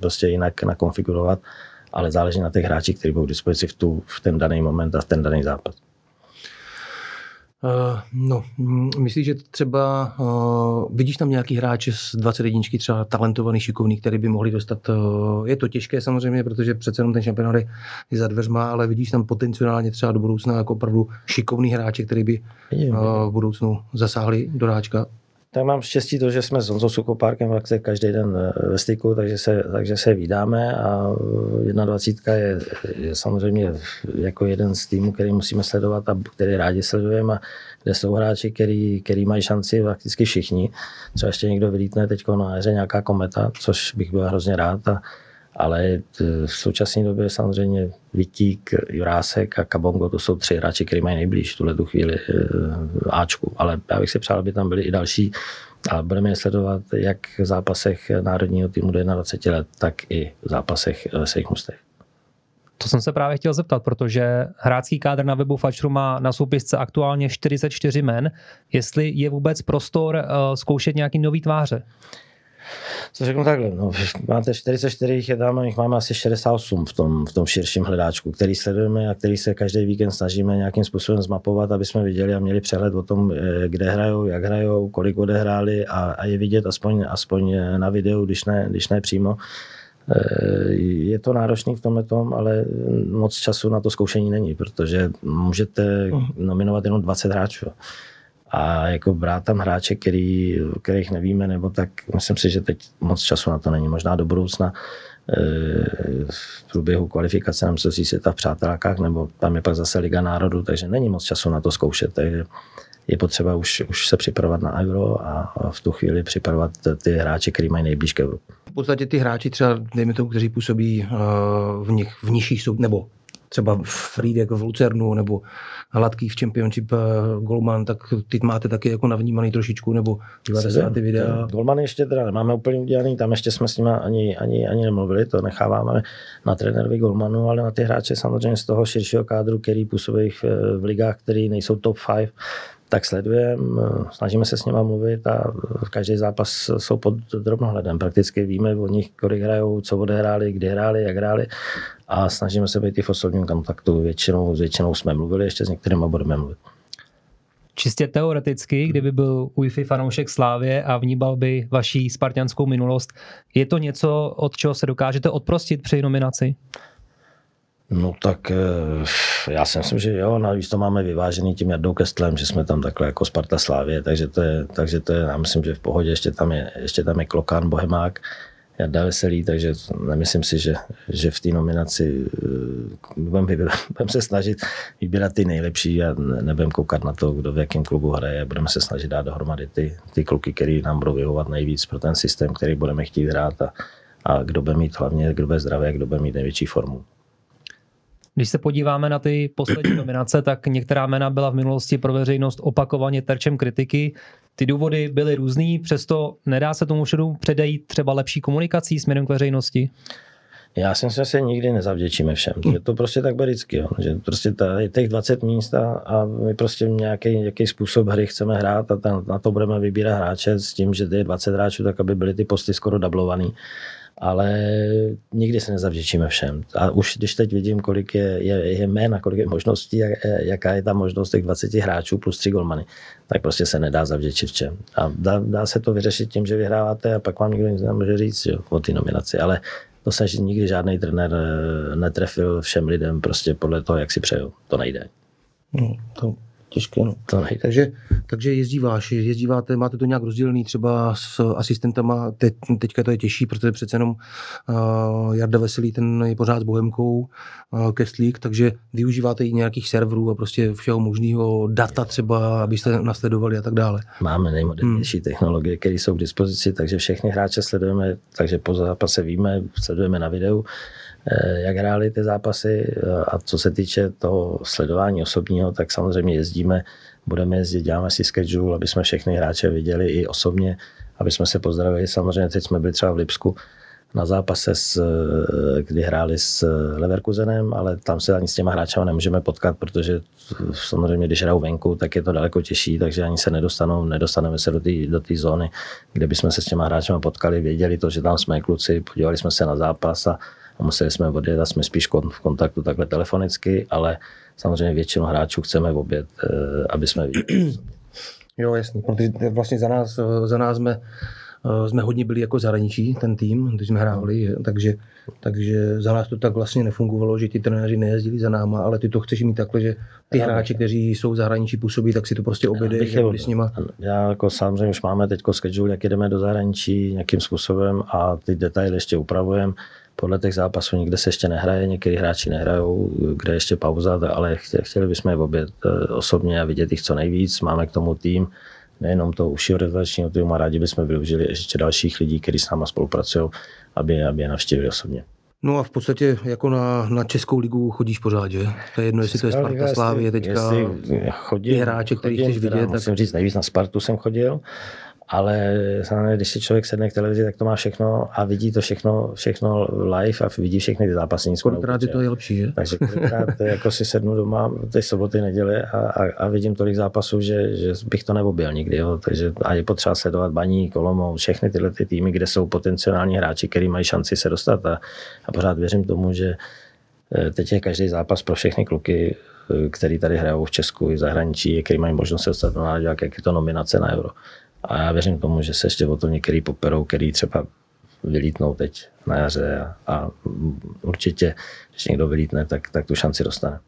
Speaker 3: prostě jinak nakonfigurovat, ale záleží na těch hráčích, kteří budou k dispozici v, tu, v ten daný moment a v ten daný zápas.
Speaker 2: Uh, no, mm, myslíš, že třeba uh, vidíš tam nějaký hráče z 21 třeba talentovaný, šikovný, který by mohli dostat, uh, je to těžké samozřejmě, protože přece jenom ten šampionát je za dveřma, ale vidíš tam potenciálně třeba do budoucna jako opravdu šikovný hráče, který by uh, v budoucnu zasáhli do ráčka?
Speaker 3: Tak mám štěstí to, že jsme s Honzou Sukopárkem vlastně každý den eh, ve styku, takže se, takže se vydáme a 21 je, je samozřejmě jako jeden z týmů, který musíme sledovat a který rádi sledujeme a kde jsou hráči, který, který mají šanci prakticky všichni. Třeba ještě někdo vylítne teď na jaře nějaká kometa, což bych byl hrozně rád a ale v současné době samozřejmě Vitík, Jurásek a Kabongo, to jsou tři hráči, kteří mají nejblíž tuhle tu chvíli eh, Ačku, ale já bych si přál, aby tam byli i další a budeme je sledovat jak v zápasech národního týmu do 21 let, tak i v zápasech ve svých mustech.
Speaker 1: To jsem se právě chtěl zeptat, protože hrácký kádr na webu Fačru má na soupisce aktuálně 44 men. Jestli je vůbec prostor zkoušet nějaký nový tváře?
Speaker 3: Co řeknu takhle, no, máte 44, jich je tam, jich máme asi 68 v tom, v tom širším hledáčku, který sledujeme a který se každý víkend snažíme nějakým způsobem zmapovat, aby jsme viděli a měli přehled o tom, eh, kde hrajou, jak hrajou, kolik odehráli a, a je vidět aspoň, aspoň na videu, když ne, když ne přímo. Eh, je to náročný v tomhle tom, ale moc času na to zkoušení není, protože můžete mhm. nominovat jenom 20 hráčů a jako brát tam hráče, který, kterých nevíme, nebo tak myslím si, že teď moc času na to není. Možná do budoucna eh, v průběhu kvalifikace nám se světa v přátelkách, nebo tam je pak zase Liga národů, takže není moc času na to zkoušet. Takže je potřeba už, už se připravovat na Euro a v tu chvíli připravovat ty hráče, který mají nejblíž k Euro.
Speaker 2: V podstatě ty hráči třeba, dejme tomu, kteří působí eh, v, nich, v nižších soud, nebo třeba Friedek v Lucernu nebo Hladký v Championship eh, Golman, tak ty máte taky jako navnímaný trošičku, nebo díváte se na ty videa?
Speaker 3: Golman ještě teda nemáme úplně udělaný, tam ještě jsme s nimi ani, ani, ani nemluvili, to necháváme na trenérovi Golmanu, ale na ty hráče samozřejmě z toho širšího kádru, který působí v, v ligách, které nejsou top 5, tak sledujeme, snažíme se s nimi mluvit a každý zápas jsou pod drobnohledem. Prakticky víme o nich, kolik hrajou, co odehráli, kdy hráli, jak hráli a snažíme se být i v osobním kontaktu. Většinou, většinou jsme mluvili, ještě s některými budeme mluvit.
Speaker 1: Čistě teoreticky, kdyby byl UEFI fanoušek Slávě a vníbal by vaší spartianskou minulost, je to něco, od čeho se dokážete odprostit při nominaci?
Speaker 3: No tak eh, já si myslím, že jo, navíc to máme vyvážený tím Jardou Kestlem, že jsme tam takhle jako Sparta Slávě, takže to je, takže to je já myslím, že v pohodě, ještě tam je, ještě tam je Klokan, Bohemák, Jarda Veselý, takže nemyslím si, že, že v té nominaci eh, budeme budem se snažit vybírat ty nejlepší a nebudeme koukat na to, kdo v jakém klubu hraje. Budeme se snažit dát dohromady ty, ty kluky, které nám budou vyhovovat nejvíc pro ten systém, který budeme chtít hrát a, a kdo bude mít hlavně, kdo bude zdravý, kdo bude mít největší formu.
Speaker 1: Když se podíváme na ty poslední nominace, tak některá jména byla v minulosti pro veřejnost opakovaně terčem kritiky. Ty důvody byly různý, přesto nedá se tomu všude předejít třeba lepší komunikací směrem k veřejnosti?
Speaker 3: Já si myslím, že se nikdy nezavděčíme všem. Je to prostě tak vždycky, jo. že prostě ta, je těch 20 míst a, a my prostě nějaký, nějaký způsob hry chceme hrát a ten, na to budeme vybírat hráče s tím, že je 20 hráčů, tak aby byly ty posty skoro dublovaný ale nikdy se nezavděčíme všem. A už když teď vidím, kolik je, je, je jména, kolik je možností, jak, jaká je ta možnost těch 20 hráčů plus 3 golmany, tak prostě se nedá zavděčit všem. A dá, dá se to vyřešit tím, že vyhráváte a pak vám nikdo nic nemůže říct jo, o té nominaci, ale to se nikdy žádný trenér eh, netrefil všem lidem prostě podle toho, jak si přeju. To nejde.
Speaker 2: No, to těžké. No. To nejde. Takže, takže jezdíváš, jezdíváte, máte to nějak rozdělený třeba s asistentama, Te, teďka to je těžší, protože přece jenom uh, Jarda Veselý, ten je pořád s Bohemkou, uh, Kestlík, takže využíváte i nějakých serverů a prostě všeho možného data třeba, abyste nasledovali a tak dále.
Speaker 3: Máme nejmodernější hmm. technologie, které jsou k dispozici, takže všechny hráče sledujeme, takže po zápase víme, sledujeme na videu, Eh, jak hráli ty zápasy eh, a co se týče toho sledování osobního, tak samozřejmě jezdíme, budeme jezdit, děláme si schedule, aby jsme všechny hráče viděli i osobně, aby jsme se pozdravili. Samozřejmě teď jsme byli třeba v Lipsku na zápase, s, kdy hráli s Leverkusenem, ale tam se ani s těma hráčema nemůžeme potkat, protože samozřejmě, když hrajou venku, tak je to daleko těžší, takže ani se nedostanou, nedostaneme se do té do zóny, kde bychom se s těma hráčema potkali, věděli to, že tam jsme kluci, podívali jsme se na zápas a, a museli jsme odjet a jsme spíš v kontaktu takhle telefonicky, ale samozřejmě většinu hráčů chceme v oběd, eh, aby jsme viděli.
Speaker 2: Jo, jasný, protože vlastně za nás, za nás jsme Eh, jsme hodně byli jako zahraničí, ten tým, když jsme hráli, takže, takže za nás to tak vlastně nefungovalo, že ti trenéři nejezdili za náma, ale ty to chceš mít takhle, že ty hráči, kteří jsou v zahraničí působí, tak si to prostě objedeš s nima.
Speaker 3: Já jako samozřejmě už máme teď schedule, jak jdeme do zahraničí nějakým způsobem a ty detaily ještě upravujeme podle těch zápasů někde se ještě nehraje, někteří hráči nehrajou, kde ještě pauza, ale chtěli bychom je obět eh, osobně a vidět jich co nejvíc. Máme k tomu tým, nejenom toho užšího realizačního týmu a rádi bychom využili ještě dalších lidí, kteří s náma spolupracují, aby, aby je navštívili osobně.
Speaker 2: No a v podstatě jako na, na Českou ligu chodíš pořád, že? To je jedno, jestli to je Sparta, Slávě, teďka chodím, hráče, který chceš vidět.
Speaker 3: Musím tak... říct, nejvíc na Spartu jsem chodil, ale samozřejmě, když si člověk sedne k televizi, tak to má všechno a vidí to všechno, všechno live a vidí všechny ty zápasy.
Speaker 2: Kolikrát je to je lepší, že?
Speaker 3: Takže kolikrát jako si sednu doma ty soboty, neděle a, a, a, vidím tolik zápasů, že, že bych to neobil nikdy. Jo. Takže a je potřeba sledovat Baní, Kolomou, všechny tyhle ty týmy, kde jsou potenciální hráči, kteří mají šanci se dostat a, a pořád věřím tomu, že eh, teď je každý zápas pro všechny kluky, eh, který tady hrajou v Česku i v zahraničí, který mají možnost se dostat na jak je to nominace na Euro. A já věřím tomu, že se ještě o to některý poperou, který třeba vylítnou teď na jaře a, a určitě, když někdo vylítne, tak, tak tu šanci dostane.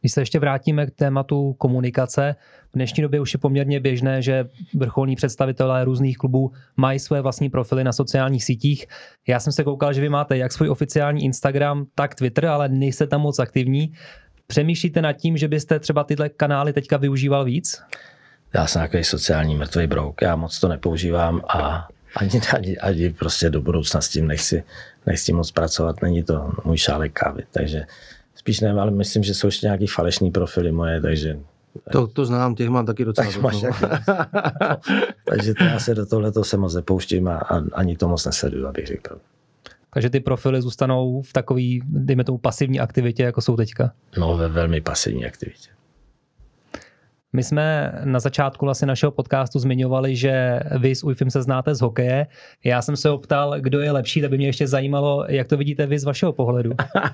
Speaker 1: Když se ještě vrátíme k tématu komunikace, v dnešní době už je poměrně běžné, že vrcholní představitelé různých klubů mají své vlastní profily na sociálních sítích. Já jsem se koukal, že vy máte jak svůj oficiální Instagram, tak Twitter, ale nejste tam moc aktivní. Přemýšlíte nad tím, že byste třeba tyhle kanály teďka využíval víc?
Speaker 3: Já jsem takový sociální mrtvý brouk, já moc to nepoužívám a ani, ani, ani prostě do budoucna s tím nechci, nechci moc pracovat, není to můj šálek kávy, takže spíš ne, ale myslím, že jsou ještě nějaký falešní profily moje, takže
Speaker 2: to, to znám, těch mám taky docela. Tak máš
Speaker 3: takže to já se do tohoto se moc nepouštím a, a ani to moc nesleduju, abych řekl
Speaker 1: Takže ty profily zůstanou v takový, dejme tomu, pasivní aktivitě, jako jsou teďka?
Speaker 3: No, ve velmi pasivní aktivitě.
Speaker 1: My jsme na začátku vlastně našeho podcastu zmiňovali, že vy s UIFem se znáte z hokeje. Já jsem se optal, kdo je lepší, tak by mě ještě zajímalo, jak to vidíte vy z vašeho pohledu.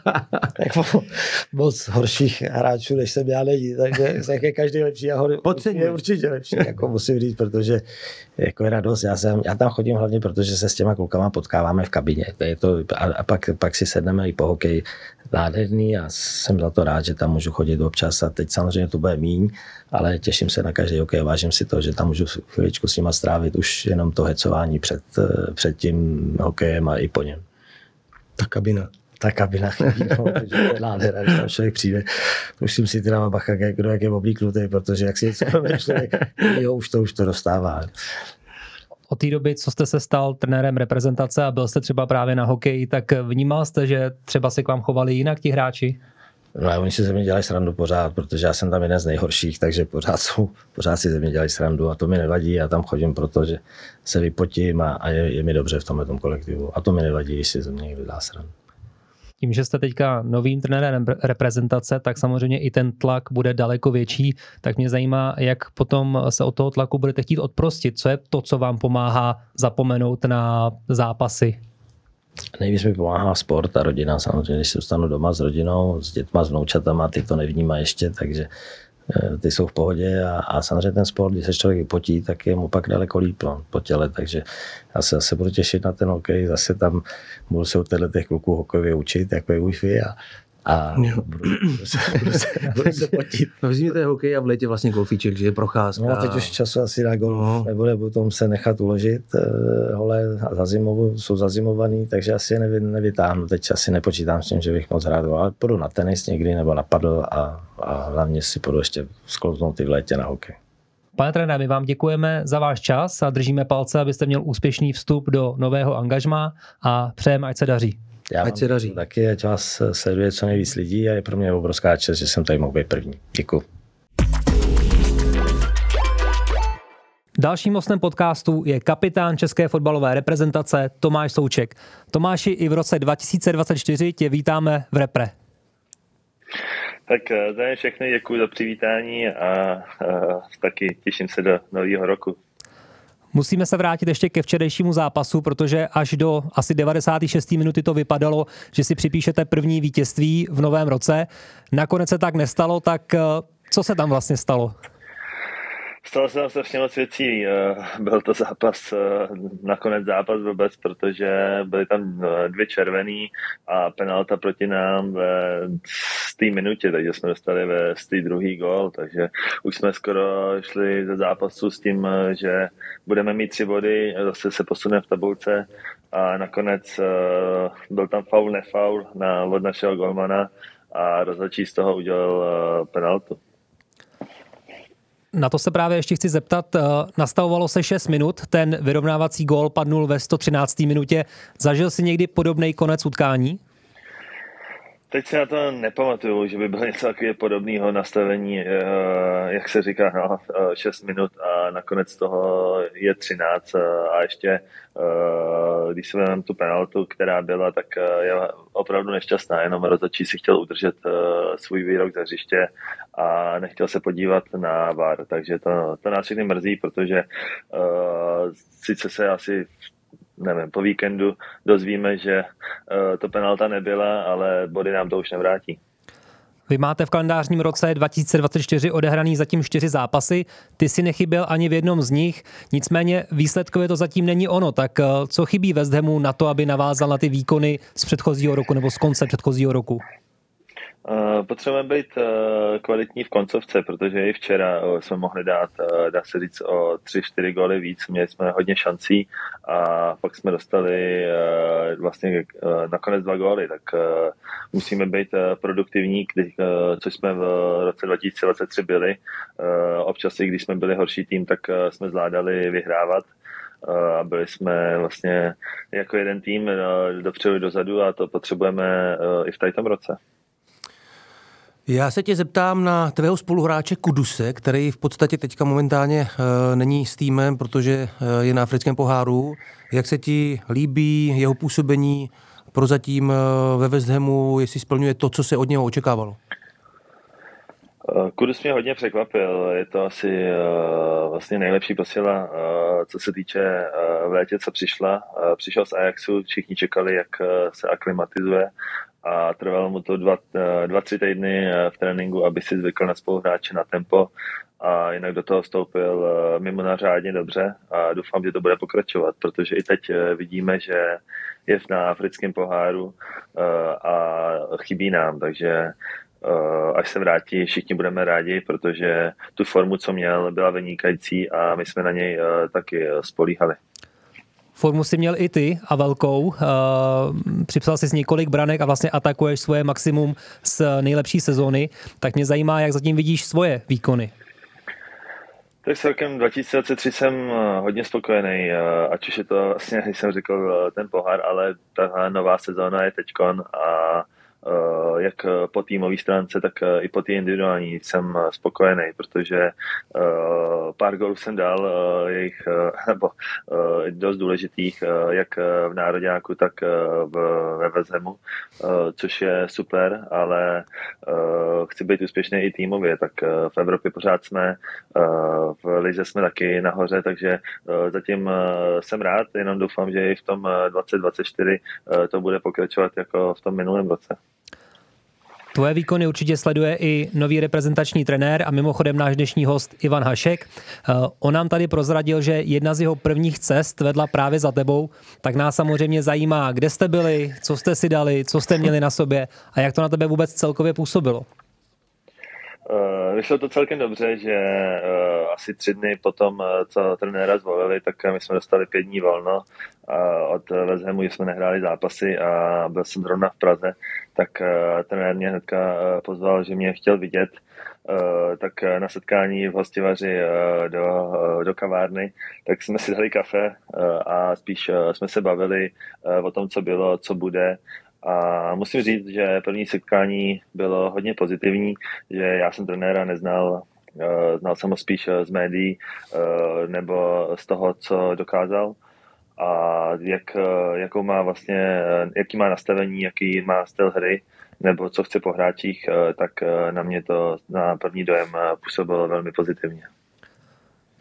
Speaker 3: jako moc horších hráčů, než jsem já není, takže je každý lepší a hor, je určitě lepší, jako musím říct, protože jako je radost. Já, jsem, já tam chodím hlavně, protože se s těma klukama potkáváme v kabině. To je to, a, a pak, pak si sedneme i po hokeji nádherný a jsem za to rád, že tam můžu chodit občas a teď samozřejmě to bude míň, ale těším se na každý hokej, vážím si to, že tam můžu chviličku s nima strávit už jenom to hecování před, před tím hokejem a i po něm.
Speaker 2: Ta kabina.
Speaker 3: Ta kabina chybí, no, to je nádhera, když tam člověk přijde. Už si si teda bacha, kdo jak je oblíknutý, protože jak si něco člověk, jo, už to, už to dostává
Speaker 1: od té doby, co jste se stal trenérem reprezentace a byl jste třeba právě na hokeji, tak vnímal jste, že třeba se k vám chovali jinak ti hráči?
Speaker 3: No a oni si ze mě dělají srandu pořád, protože já jsem tam jeden z nejhorších, takže pořád, jsou, pořád si ze mě dělají srandu a to mi nevadí. Já tam chodím, protože se vypotím a, a je, je, mi dobře v tomhle kolektivu. A to mi nevadí, když si ze mě někdo dá srandu
Speaker 1: tím, že jste teďka novým trenérem reprezentace, tak samozřejmě i ten tlak bude daleko větší. Tak mě zajímá, jak potom se od toho tlaku budete chtít odprostit. Co je to, co vám pomáhá zapomenout na zápasy?
Speaker 3: Nejvíc mi pomáhá sport a rodina. Samozřejmě, když se dostanu doma s rodinou, s dětma, s vnoučatama, ty to nevnímají ještě, takže Eh, ty jsou v pohodě. A, a samozřejmě ten sport, když se člověk potí, tak je mu pak daleko líp no, po těle, takže já se zase budu těšit na ten hokej, zase tam budu se od těch kluků hokejově učit, jako je Wi-Fi a, a budu, budu, se, budu, se, budu se potit.
Speaker 2: No v hokej a v létě vlastně golfíček, že je procházka.
Speaker 3: No a teď už času asi na golf no. nebude potom se nechat uložit. Uh, hole za zimovou, jsou zazimovaný, takže asi je nevy, nevytáhnu. Teď asi nepočítám s tím, že bych moc hrál, ale půjdu na tenis někdy nebo na padl a, a hlavně si půjdu ještě sklouznout i v létě na hokej.
Speaker 1: Pane trenére, my vám děkujeme za váš čas a držíme palce, abyste měl úspěšný vstup do nového angažma a přejeme, ať se daří.
Speaker 3: Já ať se daří. Taky, ať vás sleduje co nejvíc lidí a je pro mě obrovská čest, že jsem tady mohl být první. Děkuji.
Speaker 1: Dalším hostem podcastu je kapitán české fotbalové reprezentace Tomáš Souček. Tomáši, i v roce 2024 tě vítáme v repre.
Speaker 4: Tak eh, zdravím všechny, děkuji za přivítání a, a taky těším se do nového roku.
Speaker 1: Musíme se vrátit ještě ke včerejšímu zápasu, protože až do asi 96. minuty to vypadalo, že si připíšete první vítězství v novém roce. Nakonec se tak nestalo, tak eh, co se tam vlastně stalo?
Speaker 4: Stalo se tam strašně moc věcí. Eh, byl to zápas, eh, nakonec zápas vůbec, protože byly tam eh, dvě červený a penalta proti nám ve té minutě, takže jsme dostali ve té druhý gol, takže už jsme skoro šli ze zápasu s tím, že budeme mít tři body, zase se posuneme v tabulce a nakonec byl tam faul, nefaul na, od našeho golmana a rozhodčí z toho udělal penaltu.
Speaker 1: Na to se právě ještě chci zeptat. Eh, nastavovalo se 6 minut, ten vyrovnávací gól padnul ve 113. minutě. Zažil si někdy podobný konec utkání?
Speaker 4: Teď se na to nepamatuju, že by bylo něco takového podobného nastavení, eh, jak se říká, no, 6 minut a nakonec toho je 13 a ještě, eh, když se vezmeme tu penaltu, která byla, tak eh, je opravdu nešťastná, jenom rozhodčí si chtěl udržet svůj výrok za hřiště a nechtěl se podívat na VAR, takže to, to nás všechny mrzí, protože sice se asi nevím, po víkendu dozvíme, že uh, to penalta nebyla, ale body nám to už nevrátí.
Speaker 1: Vy máte v kalendářním roce 2024 odehraný zatím čtyři zápasy, ty si nechyběl ani v jednom z nich, nicméně výsledkově to zatím není ono. Tak eh, co chybí West Hamu na to, aby navázal na ty výkony z předchozího roku nebo z konce předchozího roku?
Speaker 4: Eh, potřebujeme být eh, kvalitní v koncovce, protože i včera eh, jsme mohli dát, dá se říct, o 3-4 góly víc. Měli jsme hodně šancí a pak jsme dostali vlastně nakonec dva góly, tak musíme být produktivní, kdy, což jsme v roce 2023 byli. Občas i když jsme byli horší tým, tak jsme zvládali vyhrávat a byli jsme vlastně jako jeden tým dopředu dozadu a to potřebujeme i v tajtom roce.
Speaker 2: Já se tě zeptám na tvého spoluhráče Kuduse, který v podstatě teďka momentálně uh, není s týmem, protože uh, je na africkém poháru. Jak se ti líbí jeho působení prozatím uh, ve West Hamu, jestli splňuje to, co se od něho očekávalo?
Speaker 4: Kudus mě hodně překvapil. Je to asi vlastně nejlepší posila, co se týče uh, v létě, co přišla. Přišel z Ajaxu, všichni čekali, jak se aklimatizuje a trvalo mu to dva, eh, dva tři týdny eh, v tréninku, aby si zvykl na spoluhráče na tempo a jinak do toho vstoupil eh, mimo řádně dobře a doufám, že to bude pokračovat, protože i teď vidíme, že je na africkém poháru a chybí nám, takže až se vrátí, všichni budeme rádi, protože tu formu, co měl, byla vynikající a my jsme na něj taky spolíhali.
Speaker 1: Formu si měl i ty a velkou. Uh, připsal si několik branek a vlastně atakuješ svoje maximum z nejlepší sezóny. Tak mě zajímá, jak zatím vidíš svoje výkony.
Speaker 4: Tak celkem 2023 jsem eh, hodně spokojený, eh, ať už je to vlastně, jak jsem řekl, ten pohár, ale ta nová sezóna je teďkon a jak po týmové stránce, tak eh, i po té individuální jsem eh, spokojený, protože pár gólů jsem dal, jejich, nebo dost důležitých, jak v Národňáku, tak ve Vezemu, což je super, ale chci být úspěšný i týmově, tak v Evropě pořád jsme, v Lize jsme taky nahoře, takže zatím jsem rád, jenom doufám, že i v tom 2024 to bude pokračovat jako v tom minulém roce.
Speaker 1: Tvoje výkony určitě sleduje i nový reprezentační trenér a mimochodem náš dnešní host Ivan Hašek. Eh, on nám tady prozradil, že jedna z jeho prvních cest vedla právě za tebou, tak nás samozřejmě zajímá, kde jste byli, co jste si dali, co jste měli na sobě a jak to na tebe vůbec celkově působilo.
Speaker 4: Uh, vyšlo to celkem dobře, že uh, asi tři dny potom, uh, co trenéra zvolili, tak my jsme dostali pět dní volno od West Hamu, jsme nehráli zápasy a byl jsem zrovna v Praze, tak trenér mě hnedka pozval, že mě chtěl vidět, tak na setkání v hostivaři do, do kavárny, tak jsme si dali kafe a spíš jsme se bavili o tom, co bylo, co bude a musím říct, že první setkání bylo hodně pozitivní, že já jsem trenéra neznal znal jsem ho spíš z médií nebo z toho, co dokázal a jak, jakou má vlastně, jaký má nastavení, jaký má styl hry, nebo co chce po hráčích, tak na mě to na první dojem působilo velmi pozitivně.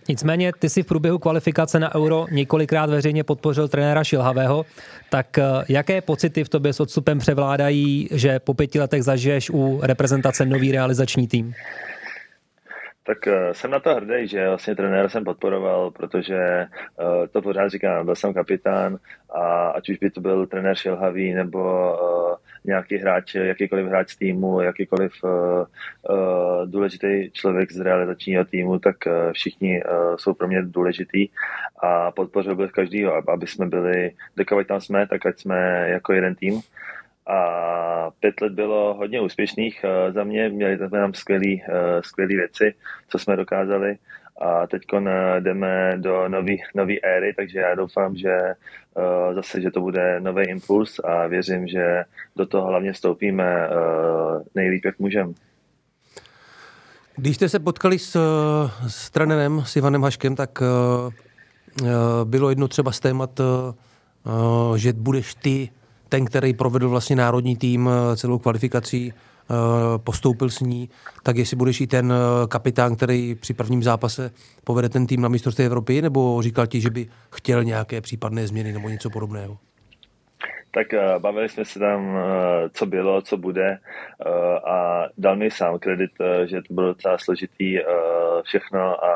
Speaker 1: Nicméně ty si v průběhu kvalifikace na Euro několikrát veřejně podpořil trenéra Šilhavého, tak eh, jaké pocity v tobě s odstupem převládají, že po pěti letech zažiješ u reprezentace nový realizační tým?
Speaker 4: Tak uh, jsem na to hrdý, že vlastně trenéra jsem podporoval, protože uh, to pořád říkám, byl jsem kapitán a ať už by to byl trenér Šilhavý nebo nějaký hráč, jakýkoliv hráč z týmu, jakýkoliv uh, uh, důležitý člověk z realizačního týmu, tak uh, všichni uh, jsou pro mě důležitý a podpořil bych každýho, aby jsme byli, dokud tam jsme, tak ať jsme jako jeden tým. A pět let bylo hodně úspěšných za mě, měli jsme tam skvělé eh, věci, co jsme dokázali a teď jdeme do nové éry, takže já doufám, že uh, zase, že to bude nový impuls a věřím, že do toho hlavně vstoupíme uh, nejlíp, jak můžeme.
Speaker 2: Když jste se potkali s, s trenérem, s Ivanem Haškem, tak bylo jedno třeba z témat, že budeš ty ten, který provedl vlastně národní tým eh, celou kvalifikací, eh, postoupil s ní, tak jestli budeš i ten eh, kapitán, který při prvním zápase povede ten tým na mistrovství Evropy, nebo říkal ti, že by chtěl nějaké případné změny nebo něco podobného?
Speaker 4: Tak bavili jsme se tam, co bylo, co bude a dal mi sám kredit, že to bylo docela složitý všechno a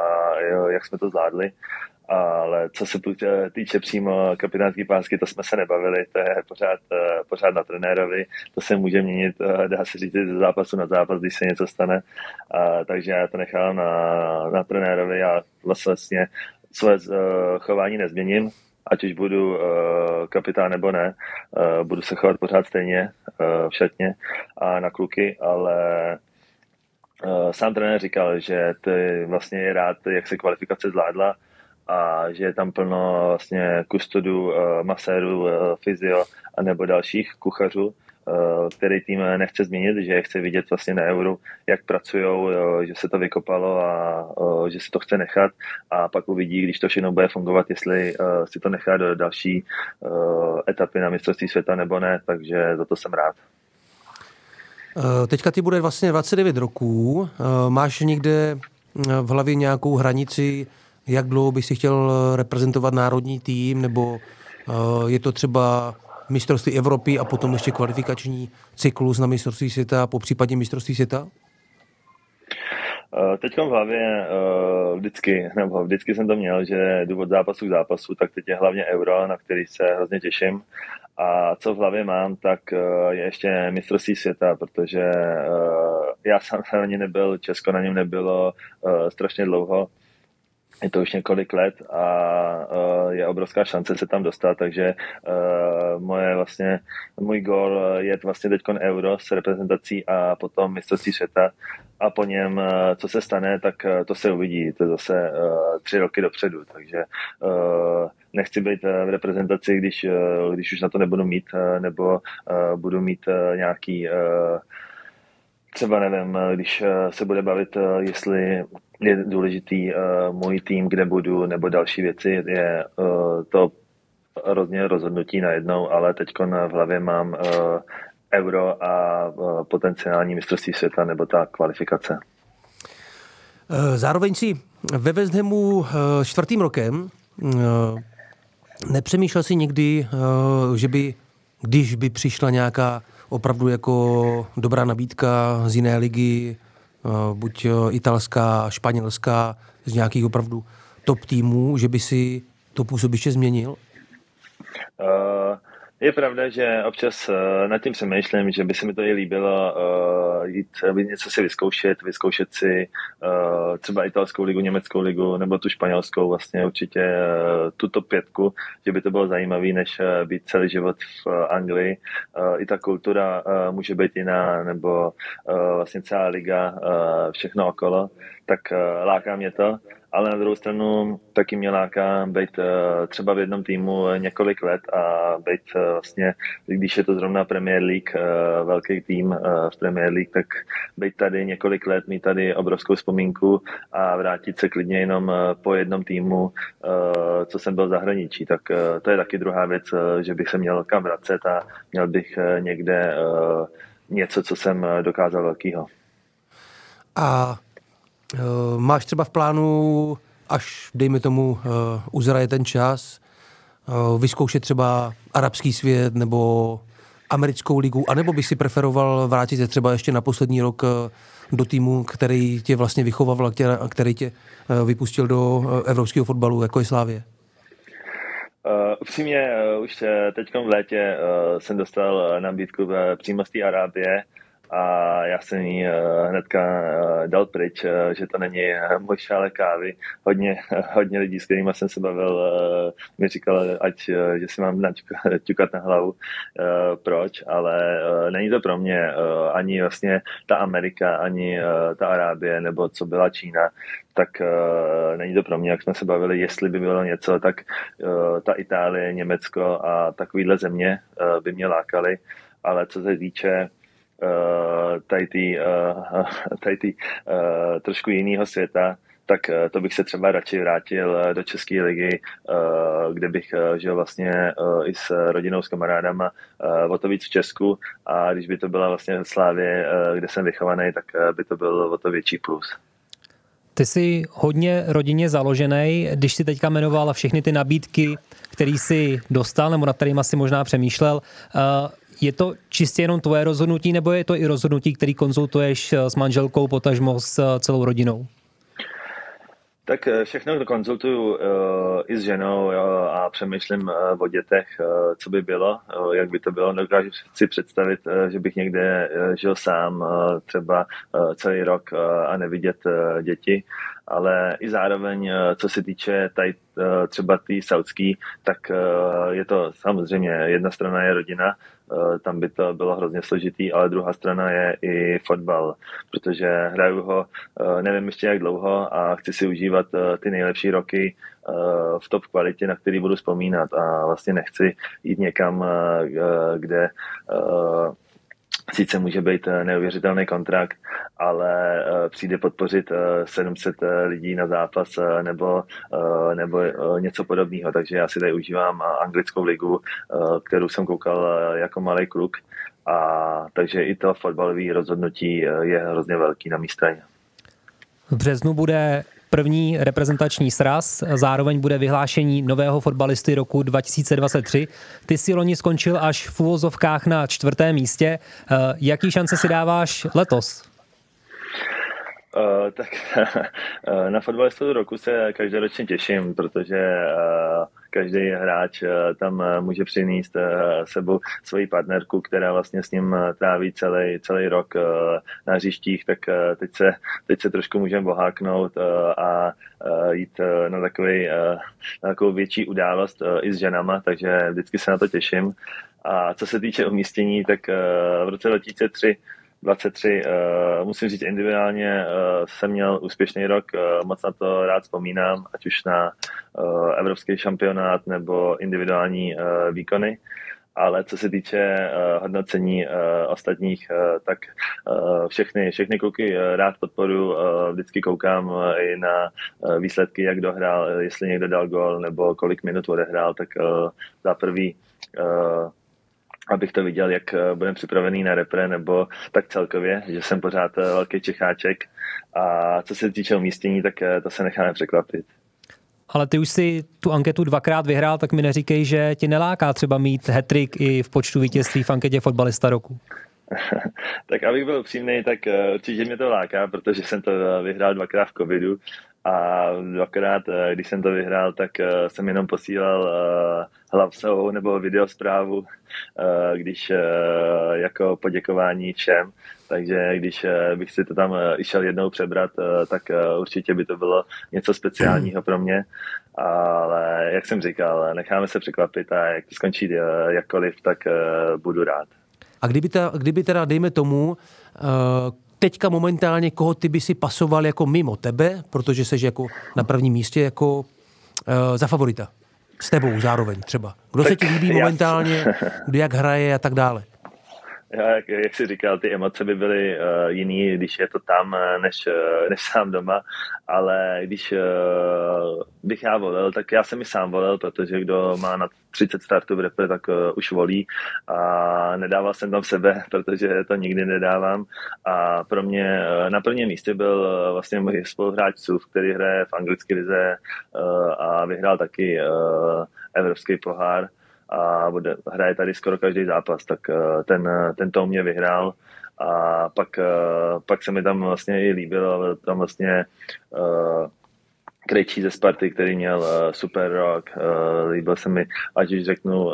Speaker 4: jak jsme to zvládli ale co se týče přímo kapitánské pásky, to jsme se nebavili, to je pořád, eh, pořád na trenérovi, to se může měnit, eh, dá se říct, ze zápasu na zápas, když se něco stane, takže já to nechám na, na trenérovi a vlastně své uh, chování nezměním, ať už budu uh, kapitán nebo ne, uh, budu se chovat pořád stejně uh, v šatně a na kluky, ale uh, sám trenér říkal, že ty vlastně je rád, jak se kvalifikace zvládla, a že je tam plno vlastně kustodů, eh, masérů, eh, fyzio a nebo dalších kuchařů, eh, který tým nechce změnit, že chce vidět vlastně na euru, jak pracují, že se to vykopalo a že si to chce nechat a pak uvidí, když to všechno bude fungovat, jestli si to nechá do další etapy na mistrovství světa nebo ne, takže za to jsem rád.
Speaker 2: Teďka ty bude vlastně 29 roků. Máš někde v hlavě nějakou hranici, jak dlouho by si chtěl eh, reprezentovat národní tým, nebo eh, je to třeba mistrovství Evropy a potom ještě kvalifikační cyklus na mistrovství světa, po případě mistrovství světa?
Speaker 4: Eh, teď v hlavě vždycky, nebo vždycky jsem to měl, že důvod zápasu k zápasu, tak teď je hlavně euro, na který se hrozně těším. A co v hlavě mám, tak je ještě mistrovství světa, protože já sám na něm nebyl, Česko na něm nebylo strašně dlouho je to už několik let a uh, je obrovská šance se tam dostat, takže uh, moje vlastně, můj gol je vlastně teď euro s reprezentací a potom mistrovství světa a po něm, uh, co se stane, tak to se uvidí, to je zase tři roky dopředu, takže nechci být v reprezentaci, když, když už na to nebudu mít, nebo budu mít nějaký třeba nevím, když se bude bavit, jestli je důležitý uh, můj tým, kde budu, nebo další věci, je uh, to hrozně rozhodnutí najednou, ale teď v hlavě mám uh, euro a uh, potenciální mistrovství světa nebo ta kvalifikace.
Speaker 2: Zároveň si ve Hamu čtvrtým rokem nepřemýšlel si někdy, že by, když by přišla nějaká opravdu jako dobrá nabídka z jiné ligy, buď eh, italská, španělská, z nějakých opravdu top týmů, že by si to působiště změnil?
Speaker 4: Uh, je pravda, že občas uh, nad tím přemýšlím, že by se mi to i líbilo uh, jít něco si vyzkoušet, vyzkoušet si uh, třeba italskou ligu, německou ligu nebo tu španělskou, vlastně určitě uh, tuto pětku, že by to bylo zajímavé, než uh, být celý život v uh, Anglii. Uh, I ta kultura uh, může být jiná, nebo uh, vlastně celá liga, uh, všechno okolo, tak uh, láká mě to ale na druhou stranu taky mě láká být uh, třeba v jednom týmu několik let a být uh, vlastně, když je to zrovna Premier League, velký tým v Premier League, tak být tady několik let, mít tady obrovskou vzpomínku a vrátit se klidně jenom po jednom týmu, co jsem byl v zahraničí. Tak to je taky druhá věc, že bych se měl kam vracet a měl bych někde něco, co jsem dokázal velkýho.
Speaker 2: A máš třeba v plánu, až dejme tomu uh, uzraje ten čas, uh, vyzkoušet třeba arabský svět nebo americkou ligu, anebo by si preferoval vrátit se třeba ještě na poslední rok do týmu, který tě vlastně vychoval, který tě vypustil do evropského fotbalu, jako je Slávě?
Speaker 4: Uh, upřímně, uh, už teď v létě uh, jsem dostal nabídku přímo z té Arábie, a já jsem ji uh, hnedka uh, dal pryč, uh, že to není můj šále kávy. Hodně, hodně lidí, s kterými jsem se bavil, mi říkal, ať, že si mám naťukat na hlavu, proč, ale není to pro mě ani vlastně ta Amerika, ani ta Arábie, nebo co byla Čína, tak uh, není to pro mě, jak jsme se bavili, jestli by bylo něco, tak uh, ta Itálie, Německo a takovýhle země uh, by mě lákaly, ale co se týče uh, tady ty, tady ty uh, trošku jiného světa, tak to bych se třeba radši vrátil do České ligy, kde bych žil vlastně i s rodinou, s kamarádama o to víc v Česku a když by to byla vlastně v Slávě, kde jsem vychovaný, tak by to byl o to větší plus.
Speaker 1: Ty jsi hodně rodině založený, když si teďka jmenoval všechny ty nabídky, které jsi dostal, nebo nad kterými si možná přemýšlel, je to čistě jenom tvoje rozhodnutí, nebo je to i rozhodnutí, který konzultuješ s manželkou, potažmo s celou rodinou?
Speaker 4: Tak eh, všechno to konzultuju uh, i s ženou jo, a přemýšlím uh, o dětech, uh, co by bylo, uh, jak by to bylo. Dokážu si představit, uh, že bych někde uh, žil sám uh, třeba uh, celý rok uh, a nevidět uh, děti, ale i zároveň, uh, co se týče tady uh, třeba té saudský, tak uh, je to samozřejmě, jedna strana je rodina, Eh, tam by to bylo hrozně složitý, ale druhá strana je i fotbal, protože hraju ho eh, nevím ještě jak dlouho a chci si užívat eh, ty nejlepší roky v top kvalitě, na který budu vzpomínat a vlastně nechci jít někam, kde sice může být eh, neuvěřitelný kontrakt, ale eh, přijde podpořit 700 eh, lidí na zápas nebo, nebo něco podobného. Takže já si tady užívám anglickou ligu, kterou jsem koukal jako malý kluk. A takže i to fotbalové rozhodnutí je hrozně velký na mé straně.
Speaker 1: V březnu bude první reprezentační sraz, zároveň bude vyhlášení nového fotbalisty roku 2023. Ty si loni skončil až v uvozovkách na čtvrtém místě. Eh, jaký šance si dáváš letos?
Speaker 4: Uh, tak uh, na fotbalistu roku se každoročně těším, protože uh, každý hráč tam může přinést sebou svoji partnerku, která vlastně s ním tráví celý, celý rok na hřištích, tak teď se, teď se trošku můžeme boháknout a jít na, takový, na takovou větší událost i s ženama, takže vždycky se na to těším. A co se týče umístění, tak v roce 2003 23. Uh, musím říct, individuálně uh, jsem měl úspěšný rok, uh, moc na to rád vzpomínám, ať už na uh, evropský šampionát nebo individuální uh, výkony. Ale co se týče uh, hodnocení uh, ostatních, uh, tak uh, všechny, všechny kluky uh, rád podporu, uh, vždycky koukám uh, i na uh, výsledky, jak dohrál, jestli někdo dal gol nebo kolik minut odehrál, tak uh, za prvý uh, abych to viděl, jak eh, budeme připravený na repre, nebo tak celkově, že jsem pořád eh, velký Čecháček. A co se týče umístění, tak eh, to se necháme překvapit.
Speaker 1: Ale ty už si tu anketu dvakrát vyhrál, tak mi neříkej, že ti neláká třeba mít hetrik i v počtu vítězství v anketě fotbalista roku.
Speaker 4: tak abych byl upřímný, tak určitě mě to láká, protože jsem to vyhrál dvakrát v covidu a dvakrát, když jsem to vyhrál, tak jsem jenom posílal eh, hlavsovou nebo videosprávu, když jako poděkování všem. Takže když bych si to tam išel jednou přebrat, tak určitě by to bylo něco speciálního pro mě. Ale jak jsem říkal, necháme se překvapit a jak to skončí jakkoliv, tak budu rád.
Speaker 2: A kdyby, ta, kdyby teda, dejme tomu, teďka momentálně, koho ty by si pasoval jako mimo tebe, protože jsi jako na prvním místě jako za favorita. S tebou zároveň třeba. Kdo tak se ti líbí momentálně, kdo jak hraje a tak dále
Speaker 4: jak, jak jsi říkal, ty emoce by byly uh, jiný, když je to tam, uh, než, uh, než sám doma, ale když uh, bych já volil, tak já jsem i sám volil, protože kdo má na 30 startů v repre, tak uh, už volí. A nedával jsem tam sebe, protože to nikdy nedávám. A pro mě uh, na prvním místě byl uh, vlastně můj spoluhráč Suf, který hraje v anglické lize uh, a vyhrál taky uh, evropský pohár a hraje tady skoro každý zápas, tak eh, ten, ten to mě vyhrál. A pak, eh, pak se mi tam vlastně i líbilo, tam vlastně uh, Krejčí ze Sparty, který měl super rok, líbil se mi, ať už řeknu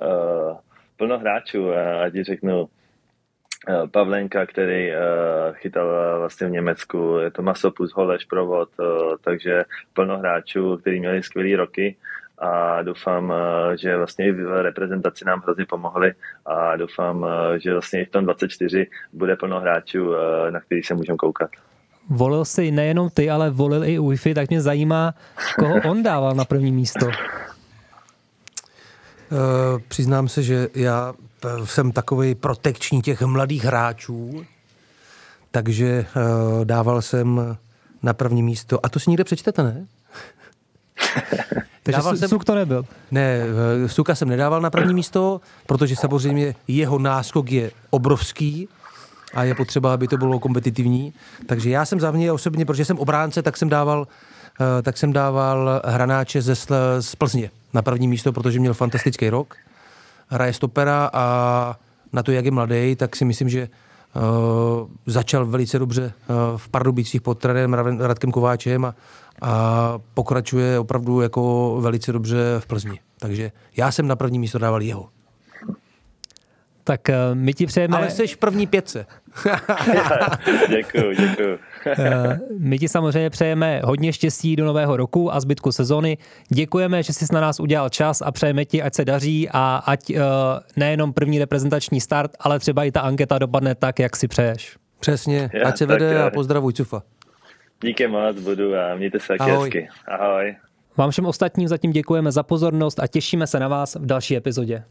Speaker 4: plno hráčů, ať už řeknu Pavlenka, který chytal vlastně v Německu, je to Masopus, Holeš, Provod, takže plno hráčů, kteří měli skvělé roky a doufám, eh, že vlastně i v reprezentaci nám hrozně pomohli a doufám, eh, že vlastně i v tom 24 bude plno hráčů, eh, na který se můžeme koukat.
Speaker 1: Volil si nejenom ty, ale volil i UEFI, tak mě zajímá, koho on dával na první místo.
Speaker 2: Uh, přiznám se, že já jsem takový protekční těch mladých hráčů, takže uh, dával jsem na první místo. A to si někde přečtete, ne?
Speaker 1: Takže dával jsem, Suk to nebyl.
Speaker 2: Ne, eh, Suka jsem nedával na první místo, protože samozřejmě jeho náskok je obrovský a je potřeba, aby to bylo kompetitivní. Takže já jsem za mě osobně, protože jsem obránce, tak jsem dával eh, tak jsem dával hranáče ze, z Plzně na první místo, protože měl fantastický rok. Hraje stopera a na to, jak je mladý, tak si myslím, že uh, začal velice dobře uh, v Pardubicích pod trenérem Radkem Kováčem a, a pokračuje opravdu jako velice dobře v Plzni. Takže já jsem na první místo dával jeho.
Speaker 1: Tak uh, my ti přejeme...
Speaker 2: Ale jsi v první pětce.
Speaker 4: děkuji, děkuji.
Speaker 1: my ti samozřejmě přejeme hodně štěstí do nového roku a zbytku sezony. Děkujeme, že jsi na nás udělal čas a přejeme ti, ať se daří a ať uh, nejenom první reprezentační start, ale třeba i ta anketa dopadne tak, jak si přeješ.
Speaker 2: Přesně, ať se vede a pozdravuj Cufa.
Speaker 4: Díky moc, budu a mějte se taky hezky. Ahoj.
Speaker 1: Vám všem ostatním zatím děkujeme za pozornost a těšíme se na vás v další epizodě.